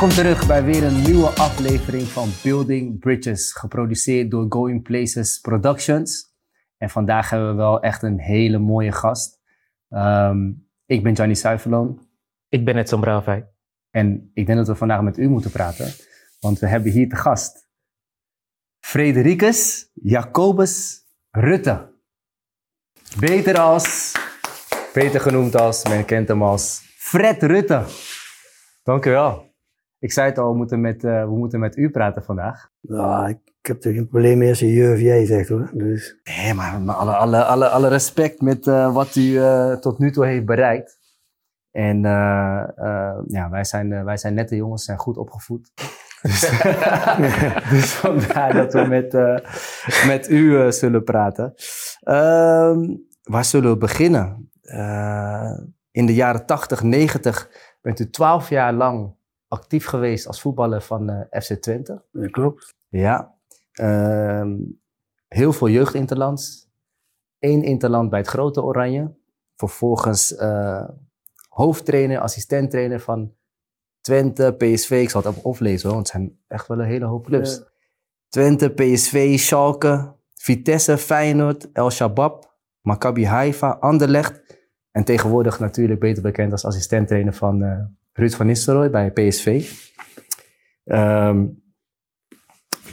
Welkom terug bij weer een nieuwe aflevering van Building Bridges, geproduceerd door Going Places Productions. En vandaag hebben we wel echt een hele mooie gast. Ehm, ik ben Johnny Suiverloon Ik ben Edson Bravij. en ik denk dat we vandaag met u moeten praten, want we hebben hier te gast Fredericus Jacobus Rutte. Beter als, beter genoemd als, men kent hem als Fred Rutte. Dank u wel. Ik zei het al, we moeten met, eh, we moeten met u praten vandaag. Nou, ik, ik heb er geen probleem mee als je je of jij zegt hoor. Dus Nee, maar, maar alle, alle, alle, alle respect met eh, wat u eh, tot nu toe heeft bereikt. En ja, wij zijn, wij zijn nette jongens, zijn goed opgevoed. Dus, dus vandaar dat we met, met u zullen praten. Ehm, waar zullen we beginnen? In de jaren 80, 90 bent u 12 jaar lang actief geweest als voetballer van eh, FC Twente. dat klopt. Ja. Ehm, heel veel jeugdinterlands. Eén interland bij het grote Oranje. Vervolgens eh, hoofdtrainer, assistenttrainer van Twente, PSV. Ik zal het even oplezen hoor, want het zijn echt wel een hele hoop clubs. Ja. Twente, PSV, Schalke, Vitesse, Feyenoord, El Shabab, Maccabi Haifa, Anderlecht. En tegenwoordig natuurlijk beter bekend als assistenttrainer van eh, Ruud van Nistelrooy bij PSV. Ehm,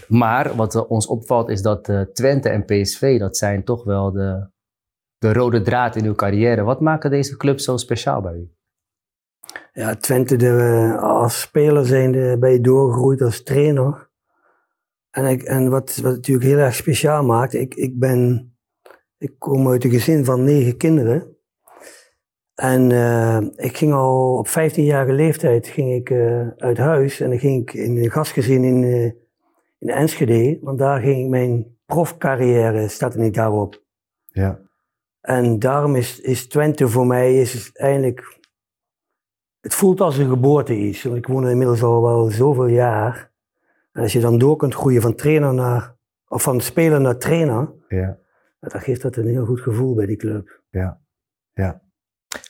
maar wat ons opvalt is dat eh, Twente en PSV, dat zijn toch wel de, de rode draad in uw carrière. Wat maken deze clubs zo speciaal bij u? Ja, Twente, de, als speler zijn ben je doorgegroeid als trainer. En, ik, en wat, wat natuurlijk heel erg speciaal maakt, ik, ik, ben, ik kom uit een gezin van negen kinderen. En eh, ik ging al op 15-jarige leeftijd ging ik, eh, uit huis en dan ging ik in een gastgezin in, eh, in Enschede. Want daar ging ik mijn profcarrière, staat er niet daarop. Ja. En daarom is, is Twente voor mij is het eigenlijk. Het voelt als een geboorte iets. Want ik woon er inmiddels al wel zoveel jaar. En als je dan door kunt groeien van trainer naar. of van speler naar trainer. Ja. Dan geeft dat een heel goed gevoel bij die club. Ja. Ja.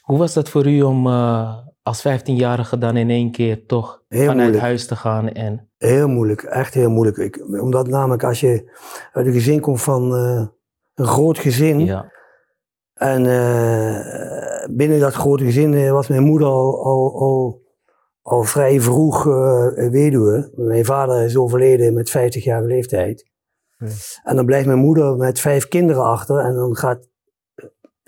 Hoe was dat voor u om eh, als 15-jarige dan in één keer toch Heel vanuit moeilijk. huis te gaan? En, Heel moeilijk, echt heel moeilijk. Ik, omdat namelijk als je uit een gezin komt van eh, een groot gezin. ja. En eh, binnen dat grote gezin was mijn moeder al, al, al, al vrij vroeg weduwe. Mijn vader is overleden met 50 jaar leeftijd. En dan blijft mijn moeder met vijf kinderen achter. En dan gaat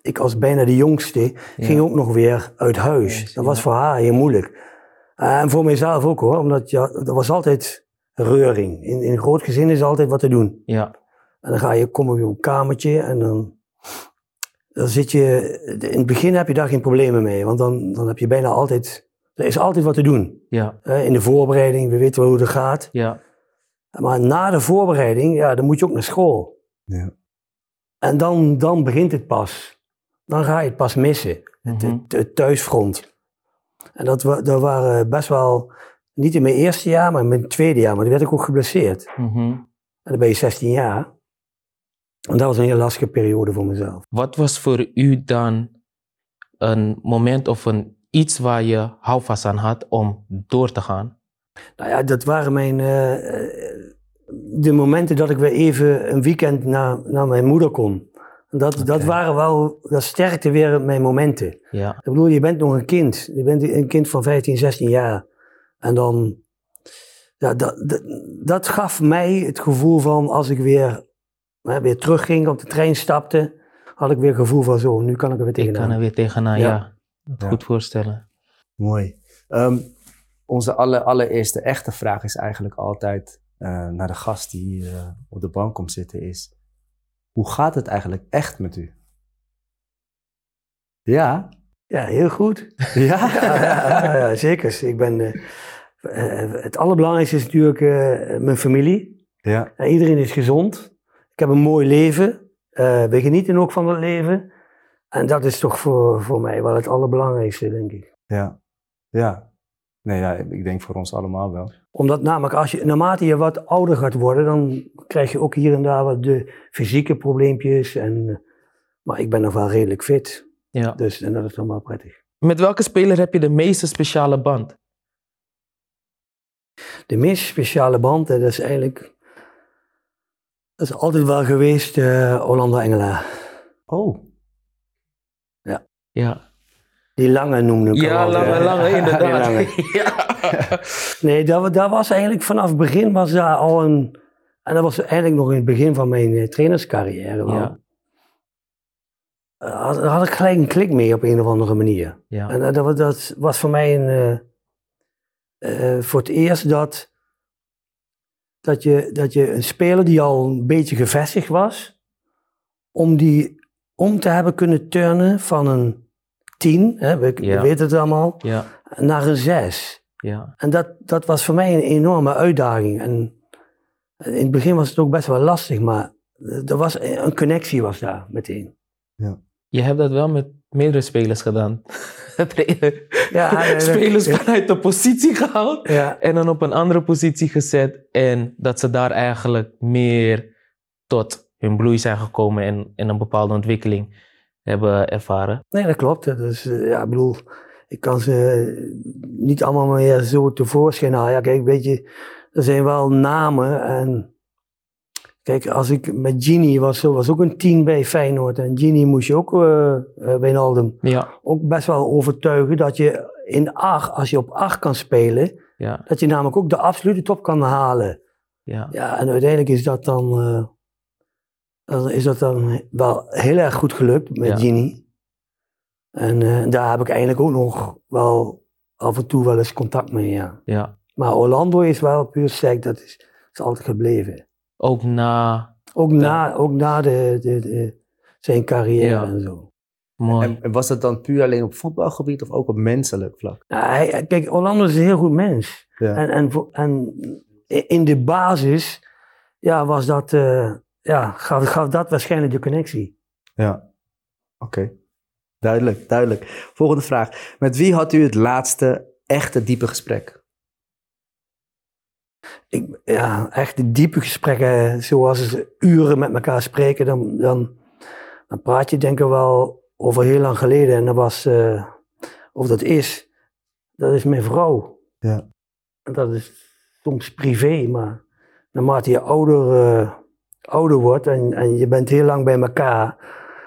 ik als bijna de jongste, ging ook nog weer uit huis. Dat was voor haar heel moeilijk. En voor mijzelf ook hoor, omdat ja, er was altijd reuring. In, in een groot gezin is altijd wat te doen. ja. En dan ga je, kom je op een kamertje en dan, dan zit je... In het begin heb je daar geen problemen mee, want dan, dan heb je bijna altijd... Er is altijd wat te doen. Ja. hè. In de voorbereiding, we weten wel hoe het gaat. Ja. Maar na de voorbereiding, ja, dan moet je ook naar school. Ja. En dan, dan begint het pas. Dan ga je het pas missen. Het, Mhm. het, het thuisfront. En dat, dat waren best wel... Niet in mijn eerste jaar, maar in mijn tweede jaar. Maar toen werd ik ook geblesseerd. Mhm. En dan ben je 16 jaar. En dat was een heel lastige periode voor mezelf. Wat was voor u dan een moment of een iets waar je houvast aan had om door te gaan? Nou ja, dat waren mijn... eh, eh, de momenten dat ik weer even een weekend naar, naar mijn moeder kon. Dat, dat waren wel... Dat sterkte weer mijn momenten. Ja. Ik bedoel, je bent nog een kind. Je bent een kind van 15, 16 jaar. En dan... Ja, dat, dat, dat gaf mij het gevoel van als ik weer, hè, weer terugging, op de trein stapte, had ik weer het gevoel van zo, nu kan ik er weer Ik kan tegenaan. er weer tegenaan, Ja. ja. Dat Ja. goed voorstellen. Mooi. Ehm, onze aller, allereerste echte vraag is eigenlijk altijd eh, naar de gast die hier eh, op de bank komt zitten is... Hoe gaat het eigenlijk echt met u? Ja? Ja, heel goed. Ja? Ja, zeker. Ik ben, eh, eh, het allerbelangrijkste is natuurlijk eh, mijn familie. Ja. Iedereen is gezond. Ik heb een mooi leven. We genieten ook van het leven. En dat is toch voor, voor mij wel het allerbelangrijkste, denk ik. Ja. Ja. Nee, ja, ik denk voor ons allemaal wel. Omdat namelijk, als je, naarmate je wat ouder gaat worden, dan krijg je ook hier en daar wat de fysieke probleempjes. En, eh, maar ik ben nog wel redelijk fit. Ja. Dus en dat is dan wel prettig. Met welke speler heb je de meeste speciale band? de meest speciale band, dat is eigenlijk, dat is altijd wel geweest uh, Orlando Engela. Oh. Ja, Die lange noemde ik ja lange, lange, inderdaad. Lange. ja. Nee, dat, dat was eigenlijk vanaf het begin was daar al een. En dat was eigenlijk nog in het begin van mijn eh, trainerscarrière. wel. Ja. Eh, had, daar had ik gelijk een klik mee op een of andere manier. Ja. En eh, dat, dat was voor mij een, voor het eerst dat, dat, je, dat je een speler die al een beetje gevestigd was, om die om te hebben kunnen turnen van een 10, hè, we, we Ja. weten het allemaal, Ja. naar een 6. Ja. En dat, dat was voor mij een enorme uitdaging. En in het begin was het ook best wel lastig, maar er was een connectie was daar meteen. Je hebt dat wel met meerdere spelers gedaan. Ja, ja, spelers ja. vanuit de positie gehaald Ja, en dan op een andere positie gezet. En dat ze daar eigenlijk meer tot hun bloei zijn gekomen en, en een bepaalde ontwikkeling hebben ervaren. nee, dat klopt. Dus eh, ja, ik bedoel, ik kan ze niet allemaal meer zo tevoorschijn halen. Ja, kijk, weet je, er zijn wel namen en kijk, als ik met Gini was, was ook een 10 bij Feyenoord en Gini moest je ook eh eh, bij Naldum Ja, ook best wel overtuigen dat je in 8, als je op 8 kan spelen, ja, dat je namelijk ook de absolute top kan halen. ja. Ja, en uiteindelijk is dat dan, eh, dan is dat dan wel heel erg goed gelukt met Ja. Gini. En eh, daar heb ik eigenlijk ook nog wel af en toe wel eens contact mee, ja. ja. Maar Orlando is wel puur sterk, dat is, is altijd gebleven. Ook na. Ook na, ook na de, de, de, zijn carrière Ja. en zo. Mooi. En, en was dat dan puur alleen op voetbalgebied of ook op menselijk vlak? Ja, hij, kijk, Orlando is een heel goed mens. Ja. En, en, en in de basis ja, was dat, eh, ja, gaf, gaf dat waarschijnlijk de connectie. Ja. Oké. Duidelijk, duidelijk. Volgende vraag. Met wie had u het laatste echte diepe gesprek? Ik, ja, echt de diepe gesprekken, zoals ze uren met elkaar spreken, dan, dan, dan praat je denk ik wel over heel lang geleden. En dat was, eh, of dat is, dat is mijn vrouw. Ja. En dat is soms privé, maar naarmate je ouder, eh, ouder wordt en, en je bent heel lang bij elkaar,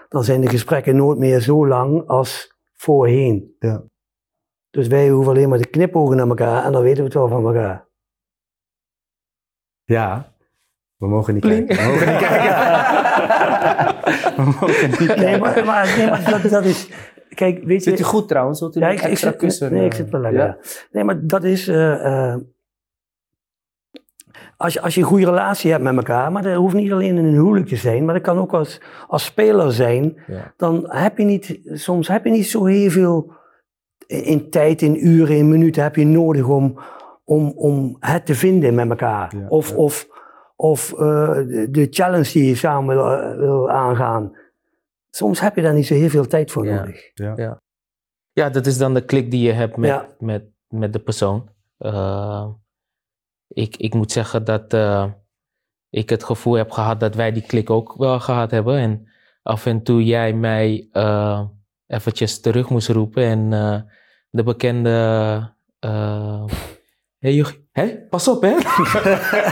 dan zijn de gesprekken nooit meer zo lang als voorheen. Ja. Dus wij hoeven alleen maar te knipogen naar elkaar en dan weten we het wel van elkaar. Ja. We mogen niet kijken. We mogen niet kijken. We mogen niet kijken. Nee, maar, maar, nee, maar dat, dat is. Kijk, weet je. Zit u goed trouwens? Wilt u Ja, ik, ik zit, kussen? nee, ik zit wel lekker. ja? Nee, maar dat is. eh, eh, als, je, als je een goede relatie hebt met elkaar, maar dat hoeft niet alleen in een huwelijk te zijn, maar dat kan ook als, als speler zijn, Ja. dan heb je niet, soms heb je niet zo heel veel in tijd, in uren, in minuten heb je nodig om, om, om het te vinden met elkaar. Ja, of ja. of, of eh, de, challenge die je samen wil, eh, wil aangaan. Soms heb je daar niet zo heel veel tijd voor Ja. nodig. Ja, dat is dan de klik die je hebt met, Ja. met, met de persoon. Eh, ik, ik moet zeggen dat eh, ik het gevoel heb gehad dat wij die klik ook wel gehad hebben. En af en toe jij mij eh, eventjes terug moest roepen. En eh, de bekende... eh hey? Pas op, hè?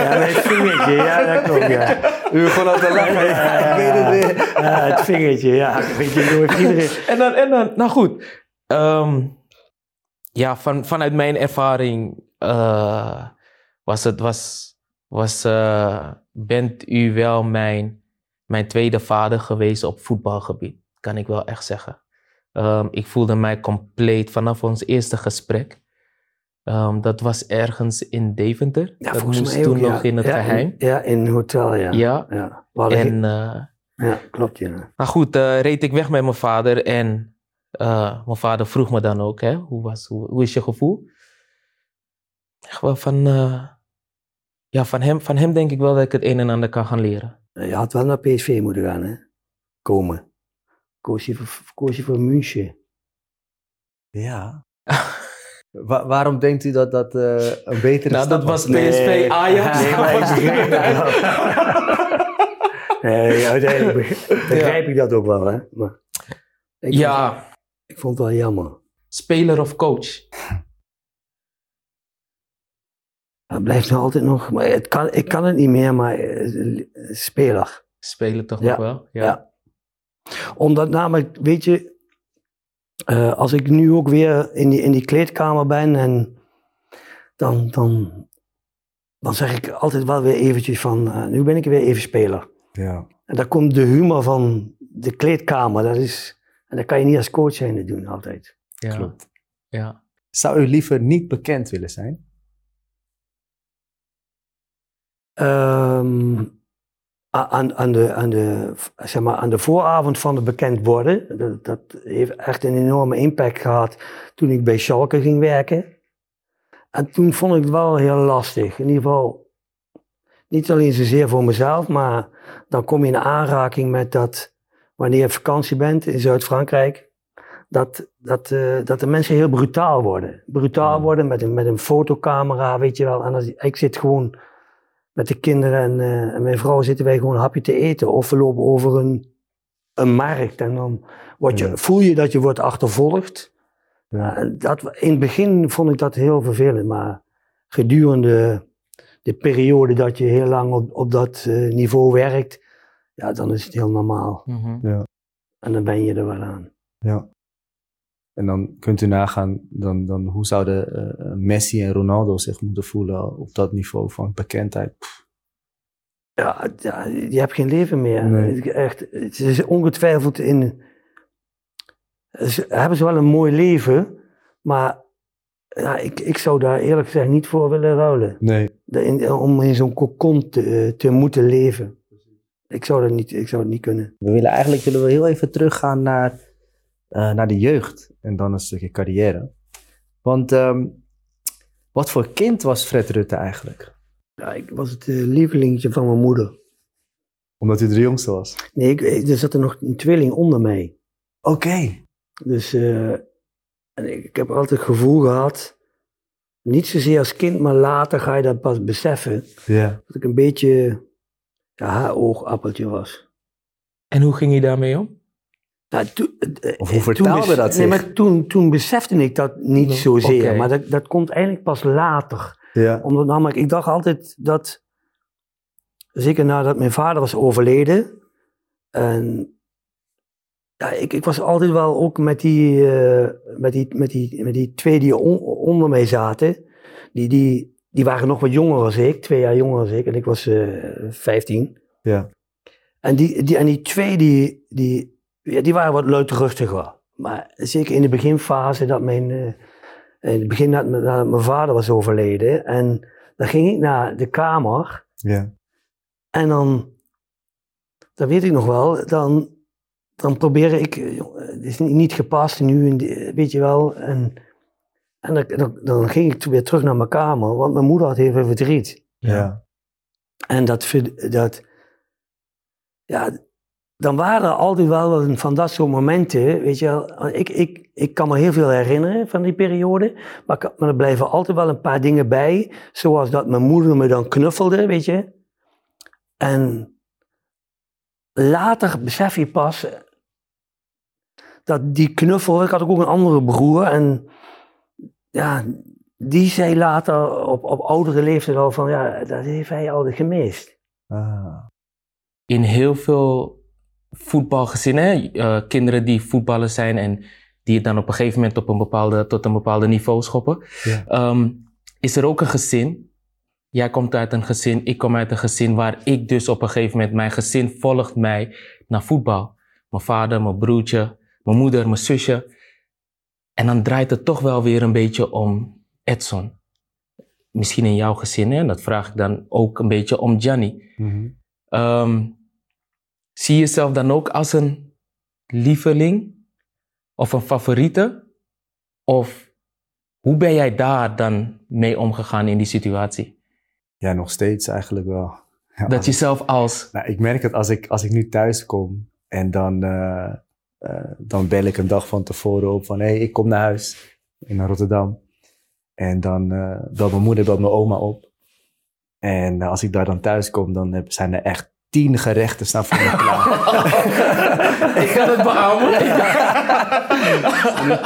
Ja, met het vingertje, ja, dat klopt, ja. U begon al te lachen. Ja, ik weet het weer. Ja, het vingertje, ja. Je, iedereen. en dan, en dan, nou goed. Ehm, ja, van, vanuit mijn ervaring eh, was het, was, was, eh, bent u wel mijn, mijn tweede vader geweest op voetbalgebied. Kan ik wel echt zeggen. Ehm, ik voelde mij compleet vanaf ons eerste gesprek. Ehm, dat was ergens in Deventer. Ja, dat volgens moest mij toen ook, nog ja. in het Ja, geheim. ja, in een hotel, ja. Ja. ja. En geen- ja, klopt, ja. maar goed, eh, reed ik weg met mijn vader en mijn vader vroeg me dan ook, hè, hoe, was, hoe, hoe is je gevoel? Echt wel van, eh, ja, van, hem, van hem denk ik wel dat ik het een en ander kan gaan leren. Je had wel naar PSV moeten gaan, hè. Komen. Koos je voor, koos je voor München. Ja. Wa- waarom denkt u dat dat eh, een betere Nou, stap dat was Nee. PSV Ajax. Nee, maar ik begrijp dat. Nee, uiteindelijk beg- begrijp ik dat ook wel, hè. Maar ik, ja, vond, ik vond het wel jammer. speler of coach? Het blijft nog altijd nog, maar het kan, ik kan het niet meer, maar eh, speler. Spelen toch Ja, nog wel? ja. Omdat namelijk, weet je, eh, als ik nu ook weer in die, in die kleedkamer ben en dan, dan, dan zeg ik altijd wel weer eventjes van, eh, nu ben ik weer even speler. Ja. En daar komt de humor van de kleedkamer, dat is, en dat kan je niet als coach zijn doen altijd. Ja. Klopt. Ja. Zou u liever niet bekend willen zijn? Ehm, aan, aan, de, aan, de, zeg maar, aan de vooravond van het bekend worden, dat, dat heeft echt een enorme impact gehad toen ik bij Schalke ging werken. En toen vond ik het wel heel lastig. In ieder geval, niet alleen zozeer voor mezelf, maar dan kom je in aanraking met dat, wanneer je vakantie bent in Zuid-Frankrijk, dat, dat, eh, dat de mensen heel brutaal worden. Brutaal Mm. worden met een, met een fotocamera, weet je wel. En als, ik zit gewoon met de kinderen en, eh, en mijn vrouw zitten wij gewoon een hapje te eten. Of we lopen over een, een markt en dan word je, Ja. voel je dat je wordt achtervolgd. Ja. Ja, dat, in het begin vond ik dat heel vervelend, maar gedurende de periode dat je heel lang op, op dat eh, niveau werkt, ja, dan is het heel normaal. Mhm. En dan ben je er wel aan. Ja. En dan kunt u nagaan, dan, dan hoe zouden eh, Messi en Ronaldo zich moeten voelen op dat niveau van bekendheid? Pff, Ja, ja, je hebt geen leven meer. Nee. Het is Echt, het is ongetwijfeld in. Ze hebben ze wel een mooi leven, maar ja, ik, ik zou daar eerlijk gezegd niet voor willen ruilen. Nee. De- in- om in zo'n kokon te, te moeten leven. Ik zou dat niet, ik zou het niet kunnen. We willen eigenlijk willen we heel even teruggaan naar, eh, naar de jeugd en dan een stukje carrière. Want ehm, wat voor kind was Fred Rutte eigenlijk? Ja, ik was het eh, lievelingetje van mijn moeder. Omdat u de jongste was. Nee, ik, er zat er nog een tweeling onder mij. Oké. Dus eh, en ik, ik heb altijd het gevoel gehad, niet zozeer als kind, maar later ga je dat pas beseffen, Ja. dat ik een beetje ja, haar oogappeltje was. En hoe ging je daarmee om? Nou, toen- eh, Of hoe eh, toen vertaalde bes- dat Nee, zich? maar toen, toen besefte ik dat niet No, zozeer, oké. maar dat, dat komt eigenlijk pas later. Ja. Omdat namelijk, ik dacht altijd dat, zeker nadat mijn vader was overleden, en ja, ik, ik was altijd wel ook met die, eh, met die, met die, met die twee die on- onder mij zaten, die, die, die waren nog wat jonger als ik, twee jaar jonger als ik, en ik was eh 15. Ja. En die, die, en die twee, die, die, ja, die waren wat luidruchtiger. Maar zeker in de beginfase, dat mijn, eh, in het begin dat, mijn- dat mijn vader was overleden. En dan ging ik naar de kamer. Ja. En dan, dat weet ik nog wel, dan, dan probeerde ik, eh, joh, het is niet, gepast nu, weet je wel. En, en dan, dan, dan ging ik weer terug naar mijn kamer, want mijn moeder had heel veel verdriet. Ja. En dat, vind- dat ja, dan waren er altijd wel van dat soort momenten, weet je wel. Ik, ik, ik kan me heel veel herinneren van die periode, maar er blijven altijd wel een paar dingen bij, zoals dat mijn moeder me dan knuffelde, weet je. En later besef je pas dat die knuffel, ik had ook een andere broer en ja, die zei later op, op oudere leeftijd al van, ja, dat heeft hij altijd gemist. Ah. in heel veel voetbalgezinnen, hè, eh, kinderen die voetballers zijn en die het dan op een gegeven moment op een bepaalde, tot een bepaalde niveau schoppen, Ja. ehm, is er ook een gezin. Jij komt uit een gezin, ik kom uit een gezin waar ik dus op een gegeven moment, mijn gezin volgt mij naar voetbal. Mijn vader, mijn broertje, mijn moeder, mijn zusje. En dan draait het toch wel weer een beetje om Edson. Misschien in jouw gezin, hè? dat vraag ik dan ook een beetje om Gianni. Mhm. Ehm, zie je jezelf dan ook als een lieveling of een favoriete? Of hoe ben jij daar dan mee omgegaan in die situatie? Ja, nog steeds eigenlijk wel. Ja, Dat als- je zelf als. Nou, ik merk het als ik, als ik nu thuis kom en dan, eh, eh, dan bel ik een dag van tevoren op van hé, hey, ik kom naar huis in Rotterdam. En dan eh belt mijn moeder, belt mijn oma op. En als ik daar dan thuis kom, dan heb- zijn er echt tien gerechten staan voor me klaar. ik kan het beamen.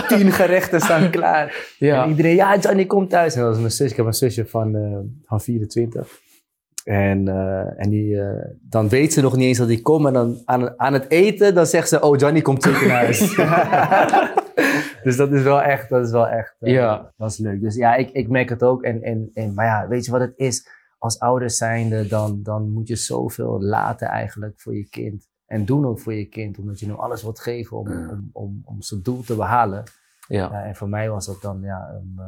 Tien gerechten staan klaar. Ja. En iedereen, ja, Johnny, kom thuis. En dat mijn zus. Ik heb een zusje van, eh, van 24. En, eh, en die, eh, dan weet ze nog niet eens dat ik kom. En dan aan, aan het eten, dan zegt ze, oh, Johnny komt zeker naar huis. dus dat is wel echt, dat is wel echt, eh, Ja. dat is leuk. Dus ja, ik, ik merk het ook. En, en, en, maar ja, weet je wat het is? Als ouders zijnde, dan, dan moet je zoveel laten eigenlijk voor je kind. En doen ook voor je kind, omdat je nu alles wilt geven om, om, om, om zijn doel te behalen. Ja. Ja, en voor mij was dat dan ja, een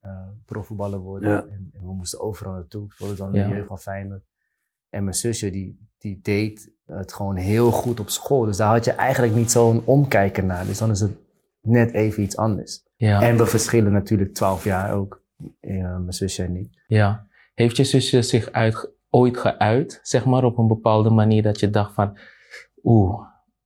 eh, profvoetballer worden. Ja. En, en we moesten overal naartoe. Ik wilde dan Ja. in de jeugd van Feyenoord. En mijn zusje, die, die deed het gewoon heel goed op school. Dus daar had je eigenlijk niet zo'n omkijken naar. Dus dan is het net even iets anders. Ja. En we verschillen natuurlijk twaalf jaar ook. eh, mijn zusje en ik. ja. Heeft je zusje zich uit, ooit geuit, zeg maar, op een bepaalde manier dat je dacht van, oeh,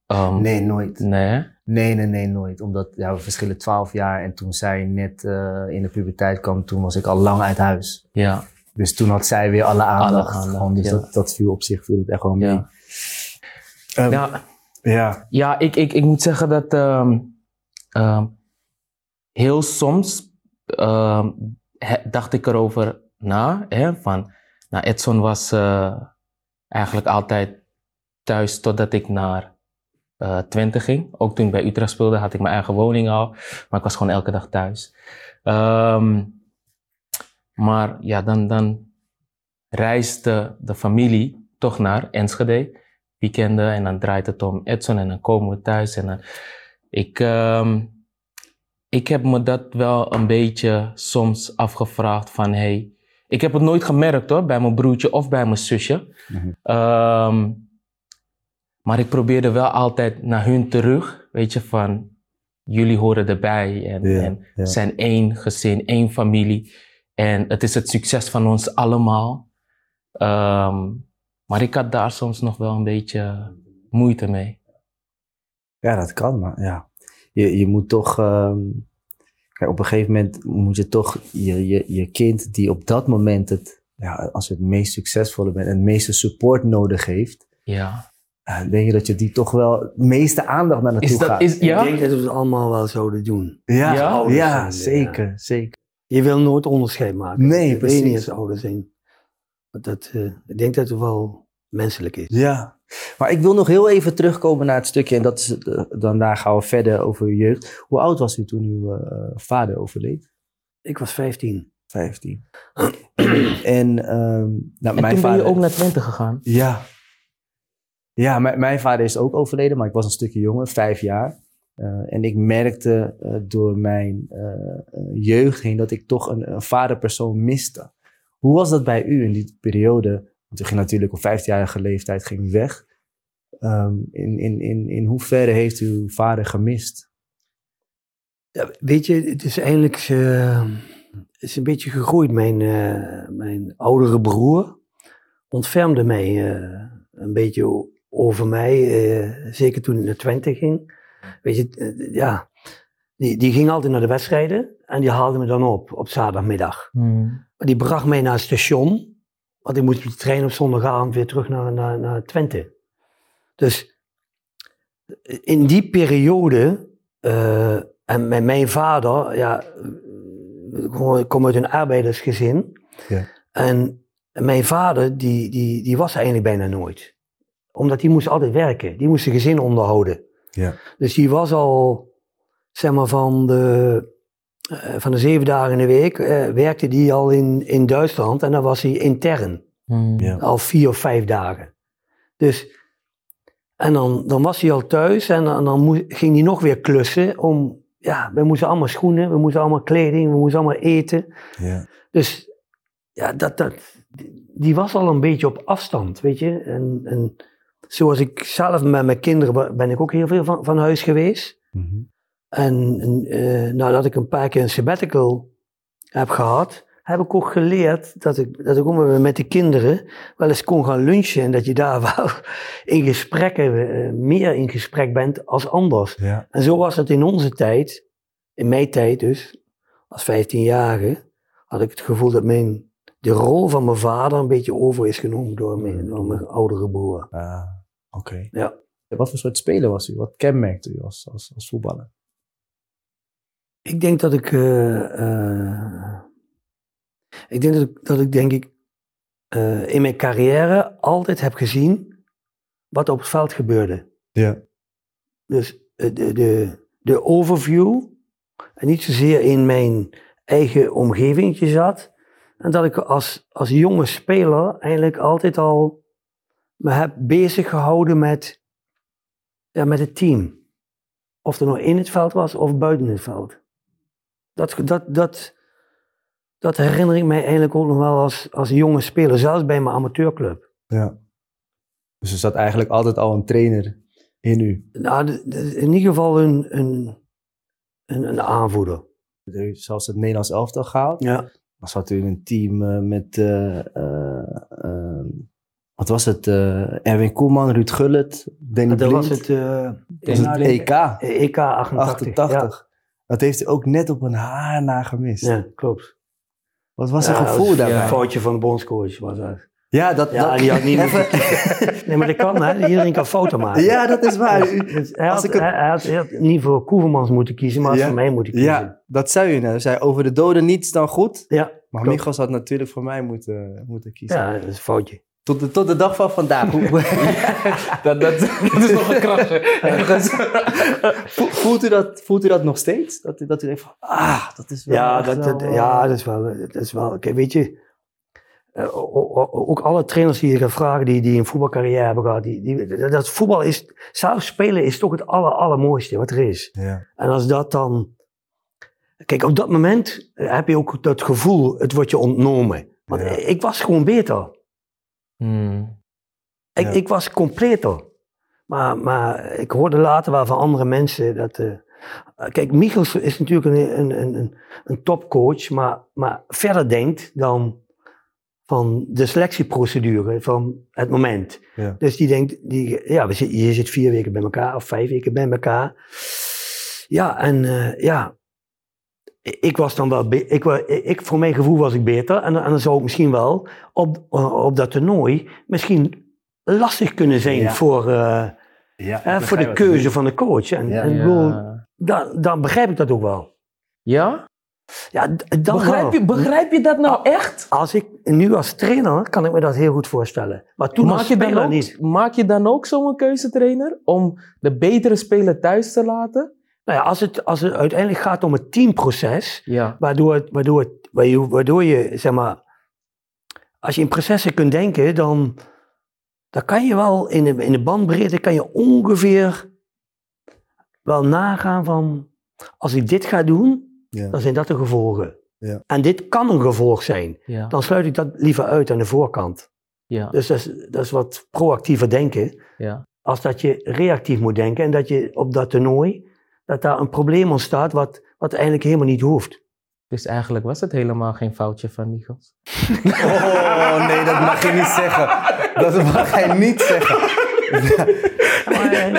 ehm, Nee, nooit. nee, Nee, nee, nee, nooit. Omdat ja, we verschillen twaalf jaar. En toen zij net eh, in de puberteit kwam, toen was ik al lang uit huis. ja, Dus toen had zij weer alle aandacht. aandacht, Gewoon, dus ja. dat, dat viel op zich viel het echt wel mee. ja. Ehm, Ja, ja. Ja, ik, ik, ik moet zeggen dat ehm, heel soms dacht ik erover na. Hè, van, nou, Edson was eh, eigenlijk altijd thuis totdat ik naar eh, Twente ging. Ook toen ik bij Utrecht speelde had ik mijn eigen woning al. Maar ik was gewoon elke dag thuis. Ehm, maar ja, dan, dan reisde de familie toch naar Enschede weekenden en dan draait het om Edson en dan komen we thuis. En dan, ik, ehm, ik heb me dat wel een beetje soms afgevraagd van hey, ik heb het nooit gemerkt hoor, bij mijn broertje of bij mijn zusje. Ehm, maar ik probeerde wel altijd naar hun terug, weet je, van jullie horen erbij en, en zijn één gezin, één familie. En het is het succes van ons allemaal. Ehm, maar ik had daar soms nog wel een beetje moeite mee. ja, dat kan, maar ja. Je, je moet toch... ehm, kijk, op een gegeven moment moet je toch je, je, je kind die op dat moment het... Ja, als het meest succesvolle bent en het meeste support nodig heeft... Ja. eh, denk je dat je die toch wel het meeste aandacht naar naartoe Is dat, gaat. is, Ik ja? denk dat we het allemaal wel zouden doen. ja, Ja? Ouders ja, zijn, ja. zeker, zeker. Je wil nooit onderscheid maken. Nee, je weet precies. niet als ouder zijn. Dat, dat, eh, ik denk dat het wel menselijk is. Ja, maar ik wil nog heel even terugkomen naar het stukje, en dat is, eh, dan daar gaan we verder over uw jeugd. Hoe oud was u toen uw eh, vader overleed? Ik was 15. 15. en ehm nou, En mijn toen ben vader. je ook naar Twente gegaan. Ja. Ja, mijn, vader is ook overleden, maar ik was een stukje jonger, vijf jaar. Eh, en ik merkte door mijn eh, jeugd heen dat ik toch een, een vaderpersoon miste. Hoe was dat bij u in die periode? Want u ging natuurlijk op 15-jarige leeftijd ging u weg. Ehm, in, in, in, in hoeverre heeft u uw vader gemist? Ja, weet je, het is eigenlijk eh, het is een beetje gegroeid. Mijn, eh, mijn oudere broer ontfermde mij eh, een beetje over mij. eh, zeker toen ik naar Twente ging. Weet je, ja, die, die ging altijd naar de wedstrijden en die haalde me dan op op zaterdagmiddag. Maar die bracht mij naar het station. Want ik moest met de trein op zondagavond weer terug naar, naar, naar Twente. Dus in die periode, eh, en met mijn vader, ja, ik kom uit een arbeidersgezin. Ja. En mijn vader, die, die, die was eigenlijk bijna nooit. Omdat die moest altijd werken. Die moest zijn gezin onderhouden. Ja. Dus die was al, zeg maar, van de, van de zeven dagen in de week, eh, werkte die al in, in Duitsland. En dan was hij intern. Ja. Al vier of vijf dagen. Dus, en dan, dan was hij al thuis en dan, ging hij nog weer klussen om, ja, we moesten allemaal schoenen, we moesten allemaal kleding, we moesten allemaal eten. Ja. Dus, ja, dat, dat, die was al een beetje op afstand, weet je. En, en zoals ik zelf met mijn kinderen ben ik ook heel veel van, van huis geweest. Mhm. En eh, nadat ik een paar keer een sabbatical heb gehad, heb ik ook geleerd dat ik, dat ik ook met- de kinderen wel eens kon gaan lunchen. En dat je daar wel in gesprekken, eh, meer in gesprek bent als anders. Ja. En zo was het in onze tijd, in mijn tijd dus, als 15-jarige, had ik het gevoel dat mijn de rol van mijn vader een beetje over is genomen door mijn, door mijn oudere broer. Ah, Oké. Ja. Wat voor soort speler was u? Wat kenmerkte u als, als, als voetballer? Ik denk dat ik. eh, eh, ik denk dat ik, dat ik denk ik. eh, in mijn carrière altijd heb gezien. wat op het veld gebeurde. Ja. Dus de, de, de overview. En niet zozeer in mijn eigen omgevingje zat. En dat ik als, als jonge speler eigenlijk altijd al me heb bezig gehouden met, ja, met het team. Of er nou in het veld was of buiten het veld. Dat, dat, dat, dat herinner ik mij eigenlijk ook nog wel als, als jonge speler, zelfs bij mijn amateurclub. ja. Dus er zat eigenlijk altijd al een trainer in u. Nou, in ieder geval een, een, een, een aanvoerder. U heeft zelfs het Nederlands elftal gehaald. Ja. Dan zat u in een team eh, met, eh, eh, eh, wat was het? Erwin Koeman, Ruud Gullit, Danny Dat Blind. was het, Dat was het EK, EK 88. 88. Dat heeft u ook net op een haar na gemist. Ja, klopt. Wat was Ja, dat gevoel was daarbij? Een foutje van de bondscoach was dat. Ja, dat, Ja, dat, die had niet Nee, maar dat kan, hè. Iedereen kan fouten maken. Ja, dat is waar. U- Dus hij, had, ik het- hij, hij had, hij had niet voor Koevermans moeten kiezen, maar hij had Ja. voor mij moeten kiezen. Ja, dat zei u net. U zei over de doden niets dan goed. Ja, Maar. Michels had natuurlijk voor mij moeten, moeten kiezen. ja, dat is een foutje. Tot, de, tot de dag van vandaag. Hoe- Dat, dat, dat is nog een. Vo- voelt, u dat, voelt u dat nog steeds? Dat, u- dat u denkt van, ah, dat is wel Ja, dat, dat, wel, eh, ja, dat is wel. Dat is wel kijk, weet je, eh, ook alle trainers die je gaat vragen, die, die een voetbalcarrière hebben gehad, die, die, dat, dat voetbal is, zelf spelen is toch het aller, allermooiste wat er is. Ja, En als dat dan. Kijk, op dat moment heb je ook dat gevoel, het wordt je ontnomen. Want Ja. ik was gewoon beter. Hmm. Ik, Ja. ik was completer. Maar, maar ik hoorde later wel van andere mensen dat. eh, kijk, Michels is natuurlijk een, een, een, een, topcoach, maar, maar verder denkt dan van de selectieprocedure van het moment. Ja. Dus die denkt, die, ja, we zit, je zit vier weken bij elkaar of vijf weken bij elkaar. Ja, en eh, ja, ik was dan wel, ik, ik, voor mijn gevoel was ik beter. En, en dan zou ik misschien wel op, eh, op dat toernooi misschien lastig kunnen zijn Ja. voor, eh, ja, hè, voor de keuze van de coach. En, Ja. en ik bedoel, Ja. dan, dan begrijp ik dat ook wel. Ja? Ja, dan Begrijp je, begrijp je dat nou echt? Als ik nu als trainer kan ik me dat heel goed voorstellen. Maar toen Maak als je, dan speler ook, niet. maak je dan ook zo'n keuzetrainer om de betere speler thuis te laten? Nou ja, als, het, als het uiteindelijk gaat om het teamproces, Ja. waardoor, het, waardoor, het, waardoor je, zeg maar, als je in processen kunt denken, dan, dan kan je wel in de, in de bandbreedte kan je ongeveer wel nagaan van, als ik dit ga doen, Ja. dan zijn dat de gevolgen. Ja. En dit kan een gevolg zijn. Ja. Dan sluit ik dat liever uit aan de voorkant. Ja. Dus dat is, dat is wat proactiever denken, ja. als dat je reactief moet denken en dat je op dat toernooi, dat daar een probleem ontstaat wat, wat eigenlijk helemaal niet hoeft. Dus eigenlijk was het helemaal geen foutje van Michels. Oh nee, dat mag je niet zeggen. Dat mag hij niet zeggen. Maar, eh,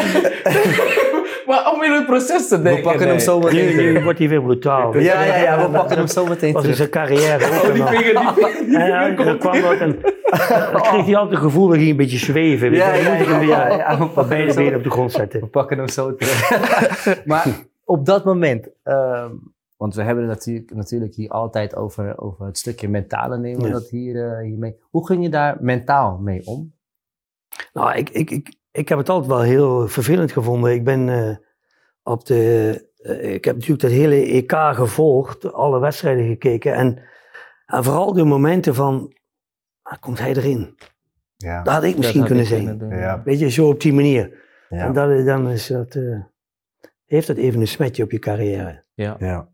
Maar om in het proces te We denken. pakken hem zo nu, meteen. nu terug. wordt hij weer brutaal. Ja, ja, ja, we pakken hem zo meteen in terug. zijn carrière. Oh, die vinger, die vinger, die en dan kwam dat en dan kreeg hij altijd het gevoel dat hij een beetje zweven. Ja, Dan ja, moet ik hem ja, weer ja, ja, we pakken beide hem op de grond zetten. We pakken hem zo terug. maar op dat moment, ehm, want we hebben het natuurlijk, natuurlijk hier altijd over, over het stukje mentale nemen we Ja. dat hier, eh, hiermee. Hoe ging je daar mentaal mee om? Nou, ik, ik, ik, ik heb het altijd wel heel vervelend gevonden. Ik ben eh, op de. eh, ik heb natuurlijk dat hele EK gevolgd, alle wedstrijden gekeken. En, en vooral de momenten van. ah, komt hij erin? Ja. Dat had ik misschien had kunnen ik zijn. Ja. Weet je, zo op die manier. Ja. En dat, dan is dat, eh, heeft dat even een smetje op je carrière. Ja. ja.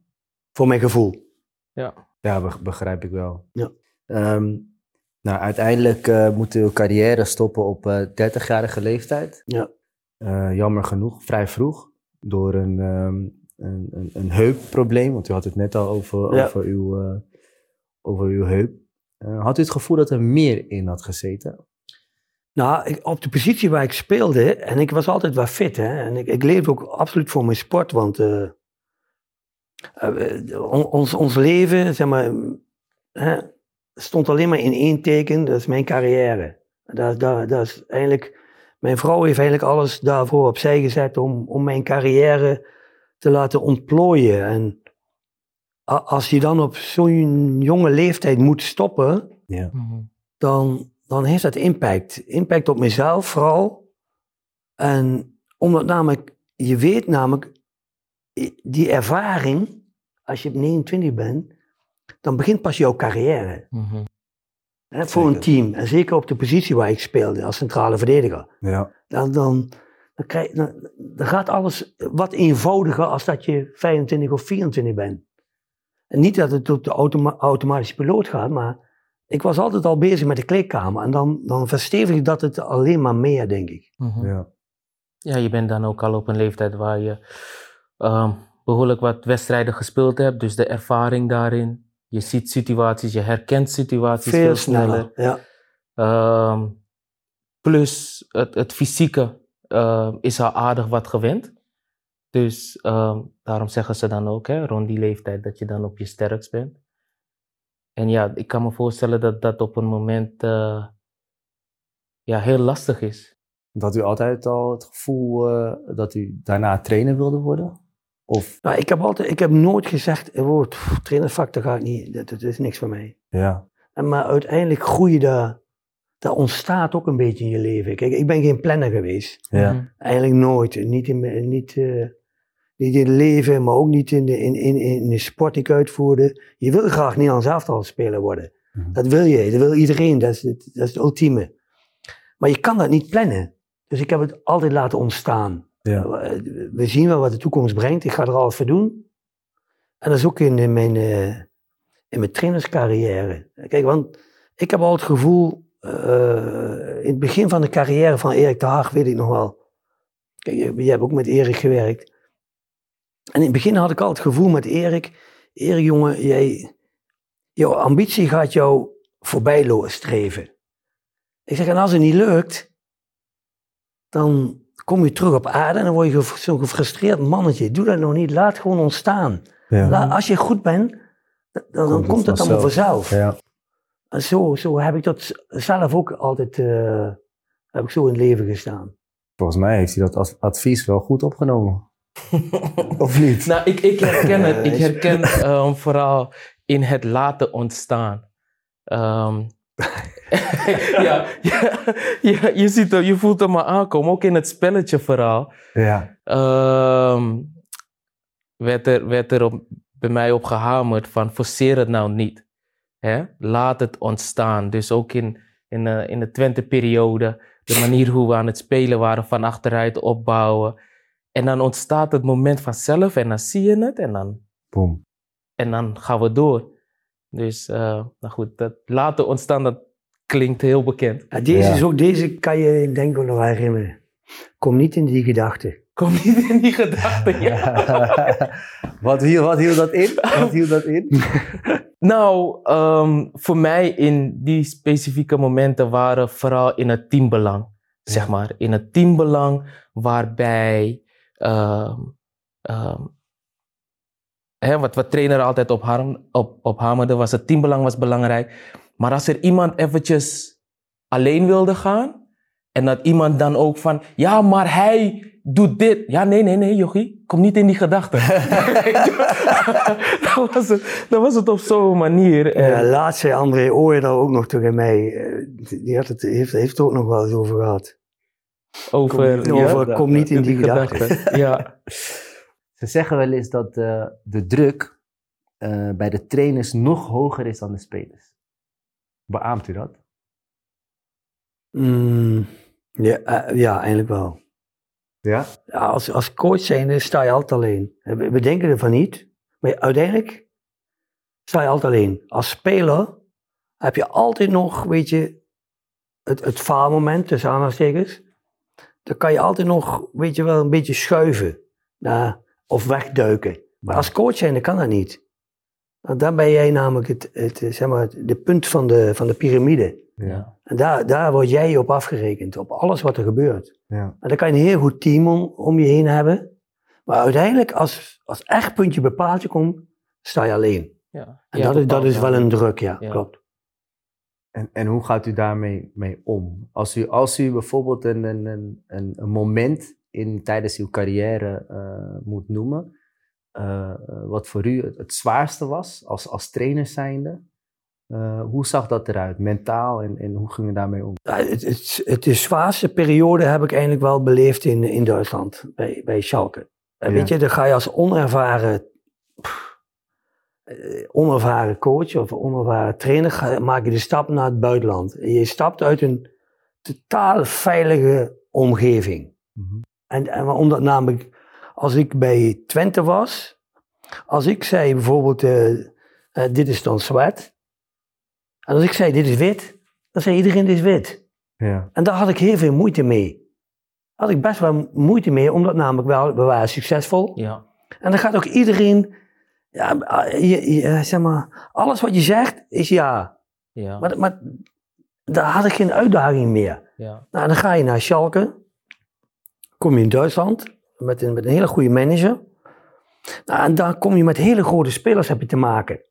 Voor mijn gevoel. Ja. Ja, be- begrijp ik wel. Ja. Ehm, nou, uiteindelijk eh moet uw carrière stoppen op eh 30-jarige leeftijd. Ja. Eh, jammer genoeg, vrij vroeg. Door een, ehm, een, een, een heupprobleem. Want u had het net al over, Ja. over, uw, over uw heup. Had u het gevoel dat er meer in had gezeten? Nou, ik, op de positie waar ik speelde, en ik was altijd wel fit, hè, en ik, ik leefde ook absoluut voor mijn sport, want on- ons, ons leven, zeg maar, hè, stond alleen maar in één teken, dat is mijn carrière. Dat, dat, dat is eigenlijk, mijn vrouw heeft eigenlijk alles daarvoor opzij gezet om, om mijn carrière te laten ontplooien. En als je dan op zo'n jonge leeftijd moet stoppen, Ja. Mhm. dan, dan heeft dat impact. Impact op mezelf vooral. En omdat namelijk, je weet namelijk, die ervaring, als je op 29 bent, dan begint pas jouw carrière. Mhm. Voor een team. En zeker op de positie waar ik speelde, als centrale verdediger. Ja. Dan, dan, dan, krijg, dan, dan gaat alles wat eenvoudiger als dat je 25 of 24 bent. En niet dat het op de automa- automatische piloot gaat, maar ik was altijd al bezig met de kleedkamer. En dan, dan verstevigt dat het alleen maar meer, denk ik. Mhm. Ja. Ja, je bent dan ook al op een leeftijd waar je ehm, behoorlijk wat wedstrijden gespeeld hebt. Dus de ervaring daarin. Je ziet situaties, je herkent situaties veel, Veel sneller. Ja. Ehm, plus het, het fysieke ehm, is al aardig wat gewend. Dus ehm, daarom zeggen ze dan ook, hè, rond die leeftijd, dat je dan op je sterkst bent. En ja, ik kan me voorstellen dat dat op een moment eh, ja, heel lastig is. Had u altijd al het gevoel eh, dat u daarna trainer wilde worden? Of Nou, ik heb altijd, ik heb nooit gezegd, oh, pff, trainersvak, dat gaat niet, dat, dat is niks voor mij. ja. En maar uiteindelijk groei je daar, dat ontstaat ook een beetje in je leven. Kijk, ik ben geen planner geweest. Ja. Mhm. Eigenlijk nooit. Niet in, niet, eh, niet in het leven, maar ook niet in de, in, in, in de sport die ik uitvoerde. Je wil graag Nederlands elftal speler worden. Mhm. Dat wil je, dat wil iedereen, dat is, het, dat is het ultieme. Maar je kan dat niet plannen. Dus ik heb het altijd laten ontstaan. Ja. Eh, We zien wel wat de toekomst brengt. Ik ga er alles voor doen. En dat is ook in, mijn, eh, in mijn trainerscarrière. Kijk, want ik heb al het gevoel, eh, in het begin van de carrière van Erik de Haag weet ik nog wel. Kijk, je, hebt ook met Erik gewerkt. En in het begin had ik al het gevoel met Erik, Erik jongen, jij, jouw ambitie gaat jou voorbij streven. Ik zeg, en als het niet lukt, dan kom je terug op aarde en dan word je zo'n gefrustreerd mannetje. Doe dat nog niet, laat gewoon ontstaan. Ja. Als je goed bent, dan, dan Komt het komt het allemaal vanzelf. Ja. En zo, zo heb ik dat zelf ook altijd eh, heb ik zo in het leven gestaan. Volgens mij heeft hij dat als advies wel goed opgenomen. of niet? Nou, ik, ik herken het. Ik herken ehm, vooral in het laten ontstaan. Ehm, ja, ja, ja, je, ziet het, je voelt hem maar aankomen. Ook in het spelletje vooral. Ja. Ehm, werd er, werd er op, bij mij op gehamerd van forceer het nou niet. Hè? Laat het ontstaan. Dus ook in, in, eh, in de Twente-periode, de manier hoe we aan het spelen waren, van achteruit opbouwen. En dan ontstaat het moment vanzelf en dan zie je het en dan, Boom. en dan gaan we door. Dus, eh, nou goed, dat laten ontstaan, dat klinkt heel bekend. Ja, deze, Ja. is ook, deze kan je denk ik nog herinneren. Kom niet in die gedachte. Kom niet in die gedachte. Ja. wat, hield, wat hield dat in? Wat hield dat in? Nou, ehm, voor mij in die specifieke momenten waren vooral in het teambelang. Zeg maar, in het teambelang waarbij, ehm, ehm, hè, wat, wat trainer altijd op, harm, op, op hamerde, was het teambelang was belangrijk. Maar als er iemand eventjes alleen wilde gaan, en dat iemand dan ook van, ja, maar hij doet dit. Ja, nee, nee, nee, Jochie, kom niet in die gedachten. dan, was het, dan was het op zo'n manier. En- Ja, laatst zei André Ooyer daar ook nog tegen mij. eh, Die had het, heeft, heeft het ook nog wel eens over gehad. over, Kom, over, kom niet in die gedachte. gedachten. Ja. Ze zeggen wel eens dat eh, de druk eh, bij de trainers nog hoger is dan de spelers. Beaamt u dat? Mm, ja, eh, ja, eigenlijk wel. Ja? Ja, als, als coach zijnde sta je altijd alleen. We, denken ervan niet, maar uiteindelijk sta je altijd alleen. Als speler heb je altijd nog, weet je, het, het faalmoment, tussen aanhalingstekens. Dan kan je altijd nog, weet je wel, een beetje schuiven. nou, of wegduiken. Maar als coach zijnde kan dat niet. Want dan ben jij namelijk het, het, zeg maar, de punt van de, van de piramide. Ja. En daar, daar word jij op afgerekend, op alles wat er gebeurt. Ja. En dan kan je een heel goed team om, om je heen hebben. Maar uiteindelijk, als, als echt puntje bepaaltje komt, sta je alleen. Ja. En Ja, dat, is, dat is wel wel. een druk, ja, Ja. klopt. En, en hoe gaat u daarmee mee om? Als u, als u bijvoorbeeld een, een, een, een moment in, tijdens uw carrière eh, moet noemen, eh, wat voor u het, het zwaarste was als, als trainer zijnde, eh, hoe zag dat eruit, mentaal, en, en hoe ging u daarmee om? Ja, het, het, het de zwaarste periode heb ik eigenlijk wel beleefd in, in Duitsland, bij, bij Schalke. Ja. Weet je, dan ga je als onervaren, pff, onervaren coach of onervaren trainer, ga, maak je de stap naar het buitenland. En je stapt uit een totaal veilige omgeving. Mhm. En, en omdat namelijk, als ik bij Twente was, als ik zei bijvoorbeeld, eh, eh, dit is dan zwart. En als ik zei, dit is wit, dan zei iedereen, dit is wit. Ja, En daar had ik heel veel moeite mee. Had ik best wel moeite mee, omdat namelijk wel, we waren succesvol. Ja. En dan gaat ook iedereen, ja, je, je- zeg maar, alles wat je zegt is ja. Ja. Maar, maar daar had ik geen uitdaging meer. ja. Nou, dan ga je naar Schalke. Kom je in Duitsland met een, met een hele goede manager. Nou, en dan kom je met hele grote spelers heb je te maken.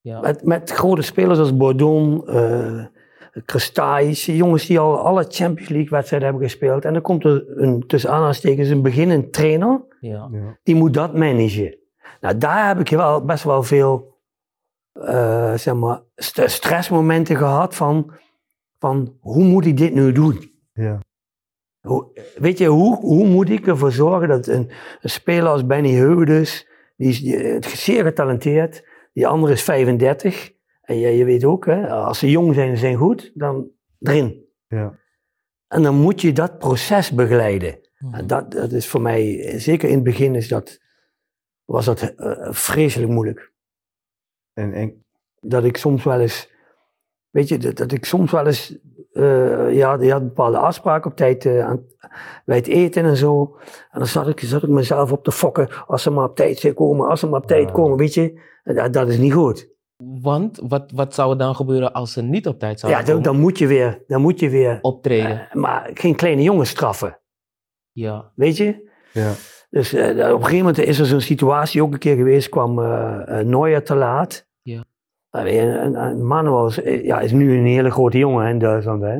Ja. Met, met grote spelers als Bordon, eh Kristais, jongens die al alle Champions League wedstrijden hebben gespeeld. En dan komt er een, tussen aanhalingstekens een beginnend trainer, Ja. ja, die moet dat managen. Nou, daar heb ik wel, best wel veel eh, zeg maar, st- stressmomenten gehad van, van hoe moet ik dit nu doen? ja, Hoe, weet je, hoe, hoe moet ik ervoor zorgen dat een, een speler als Benny Heudes, die is die, is zeer getalenteerd, die andere is 35. En je, je weet ook, hè, als ze jong zijn en zijn goed, dan erin. ja. En dan moet je dat proces begeleiden. Mhm. En dat, dat is voor mij, zeker in het begin, is dat, was dat eh, vreselijk moeilijk. En, en, Dat ik soms wel eens, weet je, dat, dat ik soms wel eens, eh, ja, je had bepaalde afspraken op tijd eh, aan, bij het eten en zo. En dan zat ik, zat ik mezelf op te fokken, als ze maar op tijd zou komen, als ze maar op tijd komen, weet je. En Dat, dat is niet goed. Want wat, wat zou er dan gebeuren als ze niet op tijd Ja, zouden dan, komen? dan moet je weer, dan moet je weer, optreden. eh, maar geen kleine jongens straffen, ja. weet je. ja, Dus eh, op een gegeven moment is er zo'n situatie ook een keer geweest, kwam eh eh, Neuer te laat. Ja. Allee, En, Manuel is, eh, ja, is nu een hele grote jongen hè, in Duitsland. Hè.